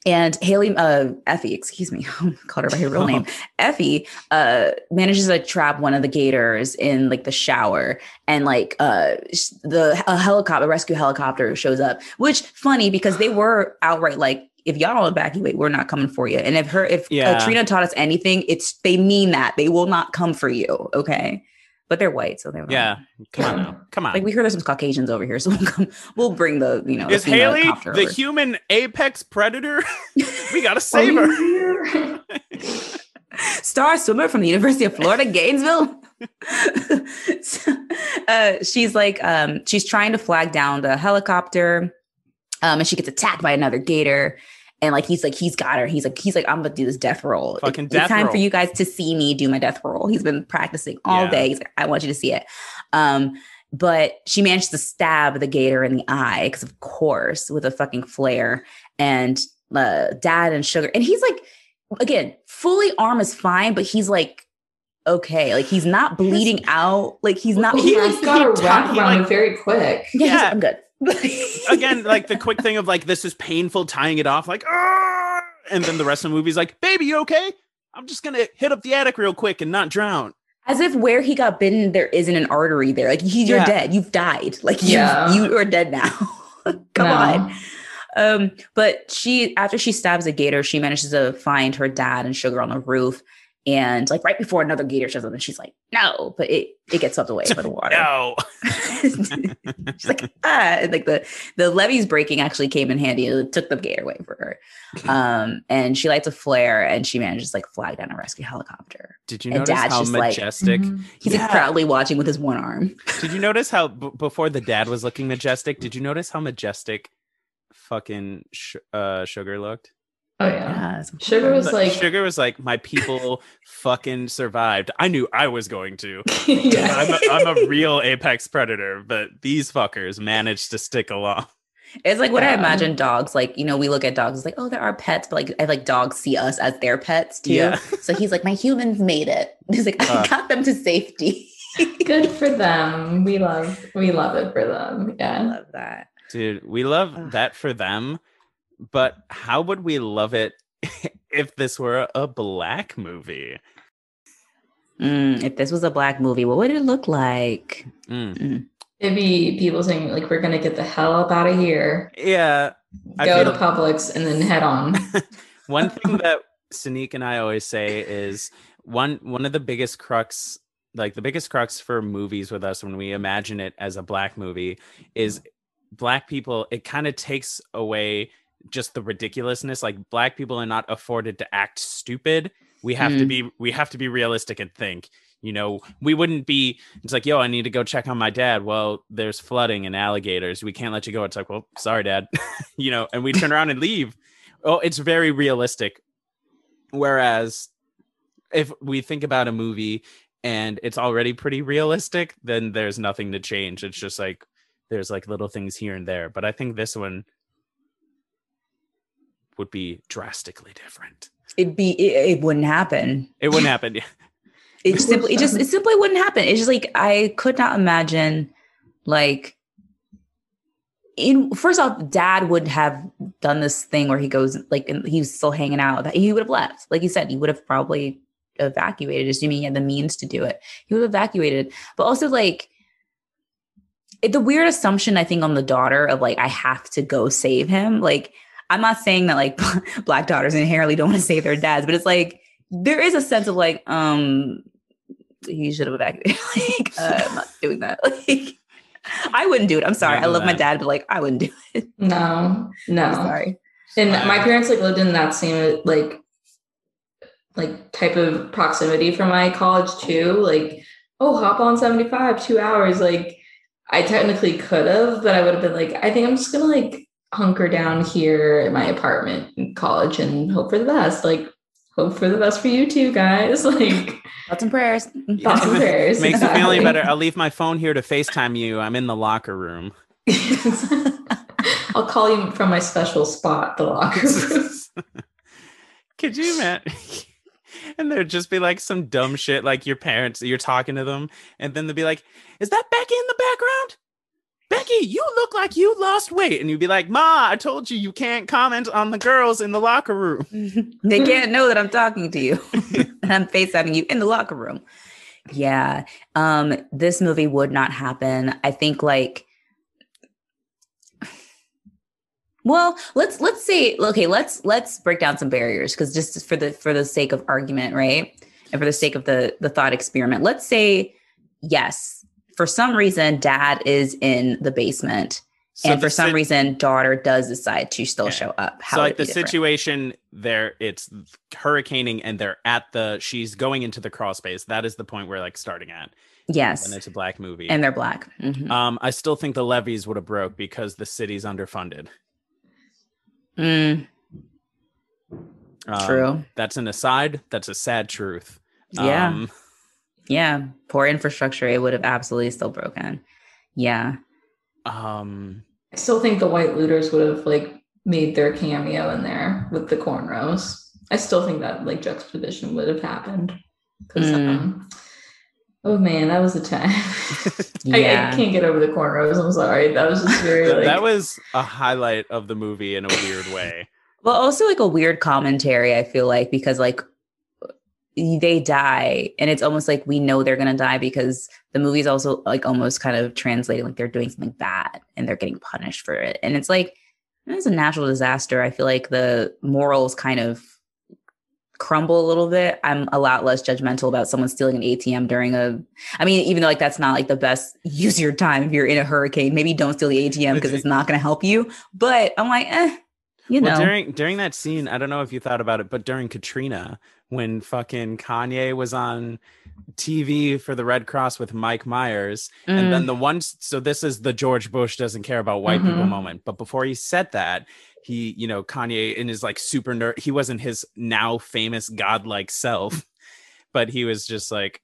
And Haley, uh, Effy, excuse me, called her by her real name. Effy uh, manages to trap one of the gators in like the shower, and like uh, the a helicopter, a rescue helicopter shows up. Which funny because they were outright like, if y'all don't evacuate, we're not coming for you. And if her, if Yeah. uh, Trina taught us anything, it's they mean that they will not come for you. Okay, but they're white, so they're Yeah. Come on now. Come on. like we heard there's some Caucasians over here, so we'll come. We'll bring the you know. Is the Haley the over. hume apex predator? we gotta save her. her. star swimmer from the University of Florida, Gainesville? So, uh, she's like, um, she's trying to flag down the helicopter, um, and she gets attacked by another gator. And like he's like he's got her. He's like he's like I'm gonna do this death roll. Fucking it's death time for you guys to see me do my death roll. He's been practicing all Yeah. day. He's like, I want you to see it. Um, but she managed to stab the gator in the eye because of course with a fucking flare. And uh, dad and sugar, and he's like, again, fully arm is fine, but he's like, okay, like he's not bleeding out. Like he's not. he He- like got a wrap around like- very quick. yeah, Yeah. like, I'm good. Again, like the quick thing of like this is painful, tying it off, like, "Ah!" and then the rest of the movie's like, baby, you okay? I'm just gonna hit up the attic real quick and not drown. As if where he got bitten, there isn't an artery there. Like he, you're Yeah. dead. You've died. Like you, Yeah. you are dead now. Come No. on. Um, but she after she stabs a gator, she manages to find her dad and sugar on the roof. And like right before another gator shows up, and she's like, "No," but it it gets swept away by the water. no. she's like, "Ah!" And, like the the levees breaking actually came in handy. It took the gator away for her. Um, and she lights a flare, and she manages to like flag down a rescue helicopter. Did you And notice Dad's how just like- majestic? Mhm. He's Yeah. like proudly watching with his one arm. Did you notice how b- before the dad was looking majestic? Did you notice how majestic fucking sh- uh, sugar looked? Oh yeah. it's Sugar was like sugar was like my people fucking survived. I knew I was going to. yeah. I'm a, I'm a real apex predator, but these fuckers managed to stick along. It's like what I imagine dogs like. You know, we look at dogs like, oh, there are pets, but like, I like dogs see us as their pets too. Yeah. So he's like, my humans made it. He's like, I Uh. got them to safety. Good for them. We love we love it for them. Yeah, I love that. Dude, we love Ugh. that for them, but how would we love it if this were a black movie? Mm, if this was a black movie, what would it look like? Mm. It'd be people saying like we're gonna get the hell up out of here, Yeah, I go feel- to Publix, and then head on. one thing that Sanique and I always say is one one of the biggest crux, like the biggest crux for movies with us when we imagine it as a black movie, is black people. It kind of takes away just the ridiculousness. Like black people are not afforded to act stupid. We have to Mm. be we have to be realistic and think. You know, we wouldn't be. It's like, yo, I need to go check on my dad. Well, there's flooding and alligators. We can't let you go. It's like, well, sorry, dad. you know, and we turn around and leave. Oh, it's very realistic. Whereas if we think about a movie and it's already pretty realistic, then there's nothing to change. It's just like there's like little things here and there. But I think this one would be drastically different. It'd be it, it wouldn't happen. It wouldn't happen. It simply it just it simply wouldn't happen. It's just like I could not imagine like in first off, dad would have done this thing where he goes like and he was still hanging out. That he would have left. Like you said, he would have probably evacuated, assuming he had the means to do it. He would have evacuated. But also like it, the weird assumption I think on the daughter of like I have to go save him. Like I'm not saying that like black daughters inherently don't want to save their dads, but it's like there is a sense of like um you should have evacuated. like uh, I'm not doing that. Like I wouldn't do it. I'm sorry. I of love my dad, but like I wouldn't do it. No, no. I'm sorry. And Wow. my parents like lived in that same like like type of proximity from my college too. Like, oh, hop on 75, two hours. Like I technically could have, but I would have been like, I think I'm just gonna like hunker down here at my apartment in college and hope for the best. Like, hope for the best for you too, guys. Like Thoughts and prayers. thoughts and prayers. Makes the family exactly. better. I'll leave my phone here to FaceTime you. I'm in the locker room. I'll call you from my special spot, the locker room. Could you imagine? and there'd just be like some dumb shit like your parents, you're talking to them, and then they'd be like, Is that Becky in the background? Becky, you look like you lost weight. And you'd be like, Ma, I told you you can't comment on the girls in the locker room. they can't know that I'm talking to you. and I'm FaceTiming you in the locker room. Yeah. Um, this movie would not happen. I think like well, let's let's say okay, let's let's break down some barriers because just for the for the sake of argument, right? And for the sake of the the thought experiment, let's say yes, for some reason dad is in the basement So and for some sit- reason daughter does decide to still Yeah. show up. so like the different? situation there, it's hurricaning and they're at the she's going into the crawl space. That is the point we're like starting at. Yes. And it's a black movie. and they're black. Mhm. um, I still think the levees would have broke because the city's underfunded. Mm, Um, true. That's an aside. That's a sad truth. Yeah. Um, Yeah. Poor infrastructure, it would have absolutely still broken. Yeah. um, I still think the white looters would have like made their cameo in there with the cornrows. I still think that like juxtaposition would have happened. 'Cause, Mm. um, oh man, that was a time. I, Yeah. I can't get over the cornrows. I'm sorry. That was just very like that was a highlight of the movie in a weird way. Well, also like a weird commentary, I feel like, because like they die and it's almost like we know they're gonna die because the movie's also like almost kind of translating like they're doing something bad and they're getting punished for it. And it's like it's a natural disaster. I feel like the morals kind of crumble a little bit, I'm a lot less judgmental about someone stealing an ATM during a. I mean, even though like that's not like the best use your time if you're in a hurricane, maybe don't steal the ATM because it's not going to help you. But I'm like, eh, you know. Well, during during that scene, I don't know if you thought about it, but during Katrina, when fucking Kanye was on TV for the Red Cross with Mike Myers, mm. and then mm. the one. So this is the George Bush doesn't care about white mm-hmm. people moment. But before he said that, he, you know, Kanye in his like super nerd, he wasn't his now famous godlike self, but he was just like,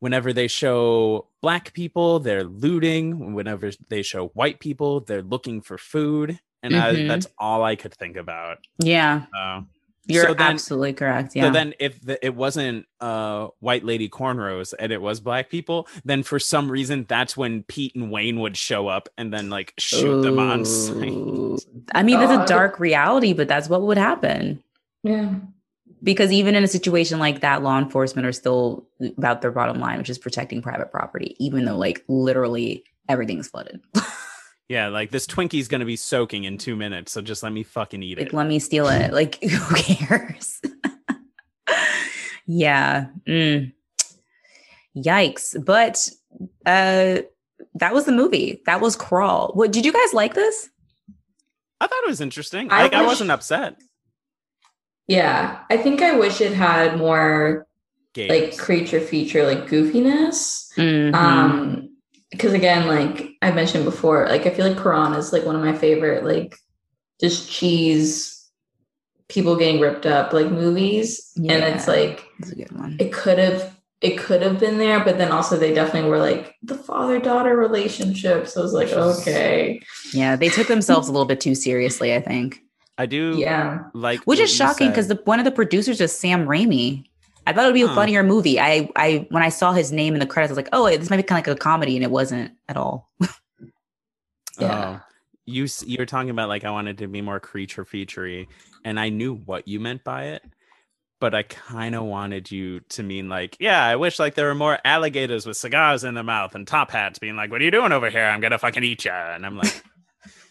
whenever they show black people, they're looting. Whenever they show white people, they're looking for food. And mm-hmm. I, that's all I could think about. Yeah. Uh, you're so then, absolutely correct. Yeah. So then, if the, it wasn't uh, white lady cornrows and it was black people, then for some reason that's when Pete and Wayne would show up and then like shoot Ooh. them on sight. I mean, that's a dark reality, but that's what would happen. Yeah. Because even in a situation like that, law enforcement are still about their bottom line, which is protecting private property, even though like literally everything's flooded. Yeah, like this Twinkie's gonna be soaking in two minutes, so just let me fucking eat it. like. Let me steal it. Like, who cares? yeah. Mm. Yikes. But uh that was the movie. That was Crawl. What did you guys like this? I thought it was interesting. I, like, wish... I wasn't upset. Yeah. I think I wish it had more Games. like creature feature like goofiness. Mm-hmm. Um because again, like I mentioned before, like I feel like Piranha is like one of my favorite, like just cheese people getting ripped up like movies. Yeah, and it's like it could have it could have been there, but then also they definitely were like the father daughter relationship. So I was like, okay. Yeah, they took themselves a little bit too seriously, I think. I do yeah like which is shocking because the one of the producers is Sam Raimi. I thought it would be a funnier movie. I, I, when I saw his name in the credits, I was like, oh, this might be kind of like a comedy, and it wasn't at all. yeah. Oh, you you were talking about like I wanted to be more creature featurey, and I knew what you meant by it, but I kind of wanted you to mean like, yeah, I wish like there were more alligators with cigars in their mouth and top hats, being like, "What are you doing over here? I'm gonna fucking eat you," and I'm like.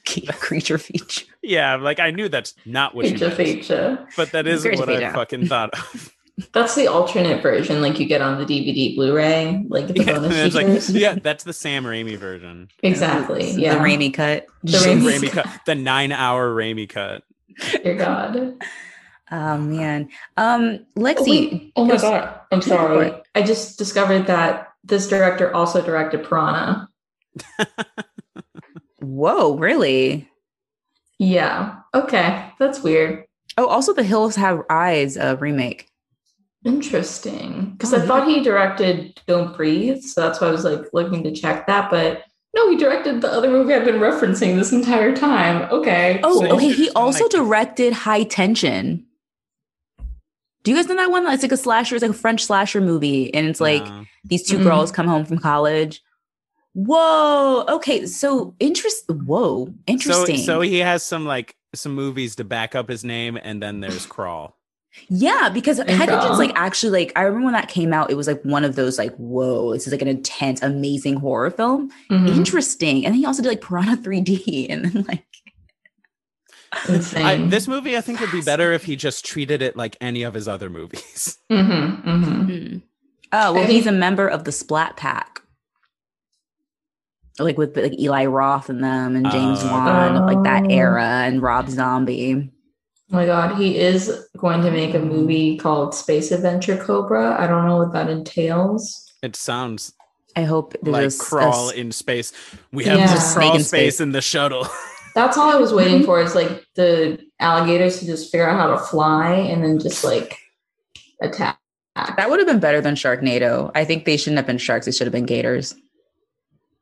creature feature. Yeah, like I knew that's not what creature feature, but that is creature what feature. I fucking thought of. That's the alternate version, like you get on the DVD Blu-ray, like the yeah, bonus like, yeah, that's the Sam Raimi version. Exactly. Yeah. The Raimi cut. The Raimi, Raimi cut. The nine-hour Raimi cut. Dear God. Oh man. Um Lexi. Oh, oh my god. I'm sorry. I just discovered that this director also directed Piranha. Whoa, really? Yeah. Okay. That's weird. Oh, also the Hills Have Eyes uh, remake. Interesting. Because oh, I yeah. thought he directed Don't Breathe. So that's why I was like looking to check that. But no, he directed the other movie I've been referencing this entire time. Okay. Oh, cool. okay. He also directed High Tension. Do you guys know that one? It's like a slasher, it's like a French slasher movie. And it's like no. these 2 mm-hmm. girls come home from college. Whoa. Okay. So interest. Whoa. Interesting. So, so he has some like some movies to back up his name, and then there's Crawl. Yeah, because High Tension's like actually like I remember when that came out, it was like one of those like, whoa, this is like an intense, amazing horror film. Mm-hmm. Interesting. And then he also did like Piranha 3D and then like I, this movie, I think, would be better if he just treated it like any of his other movies. Mm-hmm, mm-hmm. Mm. Oh well, he's a member of the Splat Pack, like with like Eli Roth and them, and James uh, Wan, like that oh. era, and Rob Zombie. Oh my god, he is going to make a movie called Space Adventure Cobra. I don't know what that entails. It sounds I hope like a, crawl a, in space. We have yeah. to crawl space, space in the shuttle. That's all I was waiting for is like the alligators to just figure out how to fly and then just like attack. That would have been better than Sharknado. I think they shouldn't have been sharks. It should have been gators.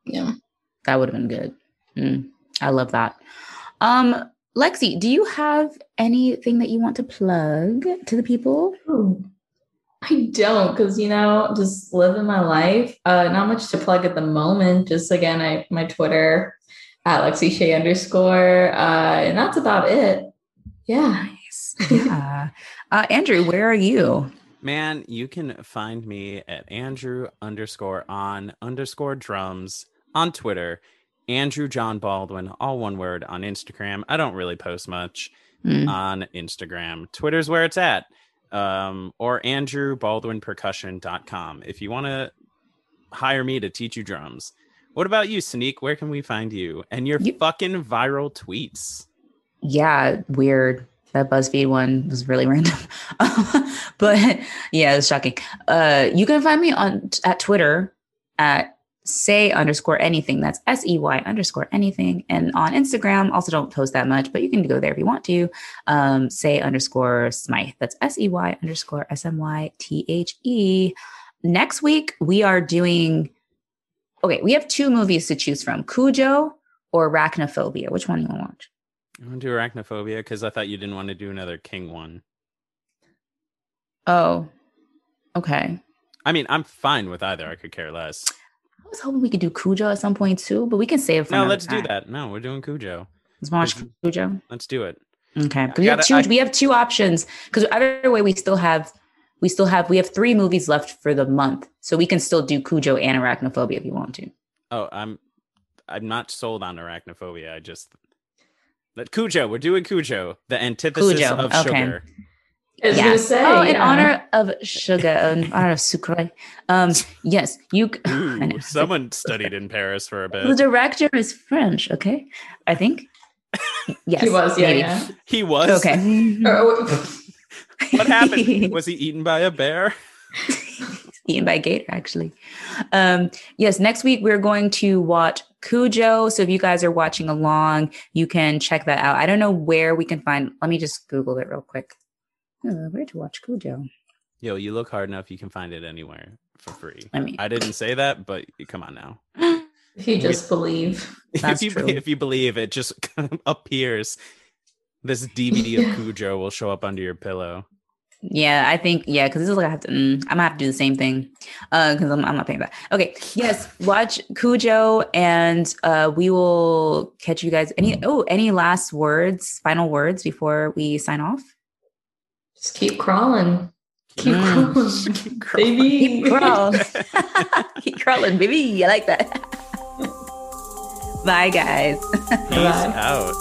Yeah. That would have been good. Mm, I love that. Um, Lexi, do you have anything that you want to plug to the people? Ooh, I don't, because you know, just living my life. Uh, not much to plug at the moment. Just again, I my Twitter at Lexi Shaye underscore, uh, and that's about it. Yeah. Nice. Yeah. uh, Andrew, where are you? Man, you can find me at Andrew underscore on underscore drums on Twitter. Andrew John Baldwin, all one word on Instagram. I don't really post much mm. on Instagram. Twitter's where it's at. um, or andrewbaldwinpercussion.com if you want to hire me to teach you drums. What about you, Sneak? Where can we find you and your You- fucking viral tweets? Yeah, weird. That BuzzFeed one was really random. but yeah, it was shocking. Uh, you can find me on at Twitter at say underscore anything. That's S E Y underscore anything. And on Instagram, also don't post that much, but you can go there if you want to. Um, say underscore Smythe. That's S E Y underscore S M Y T H E. Next week, we are doing, okay, we have two movies to choose from Cujo or Arachnophobia. Which one do you want to watch? I want to do arachnophobia because I thought you didn't want to do another King one. Oh, okay. I mean, I'm fine with either. I could care less. I was hoping we could do Cujo at some point too, but we can save it for No, let's do that. No, we're doing Cujo. Let's watch Let's- Cujo. Let's do it. Okay, because we have two. I- we have two options. Because either way, we still have. We still have. We have three movies left for the month, so we can still do Cujo and Arachnophobia if you want to. Oh, I'm I'm not sold on arachnophobia. I just that Cujo. We're doing Cujo, the antithesis Cujo, of okay. sugar. I was gonna say, oh, in yeah. honor of sugar, in honor of sucre. Um, yes, you. I Ooh, know. someone studied in Paris for a bit. The director is French. Okay, I think. Yes, he was, yeah, yeah. He was. Okay. Oh, What happened? Was he eaten by a bear? eaten by a gator actually um yes next week we're going to watch cujo so if you guys are watching along you can check that out i don't know where we can find let me just google it real quick Uh, where to watch cujo Yo, you look hard enough, you can find it anywhere for free. i mean I didn't say that, but come on now. if you just believe. If you true. if you believe it, just appears. This DVD of Cujo will show up under your pillow. yeah i think yeah because this is like i have to mm, i'm gonna have to do the same thing uh because I'm, I'm not paying that okay yes watch cujo and uh we will catch you guys any oh any last words final words before we sign off Just keep crawling. Keep Mm. crawling. Keep crawling. Baby. Keep crawling. Keep crawling, baby. I like that. Bye, guys. Peace Bye. out.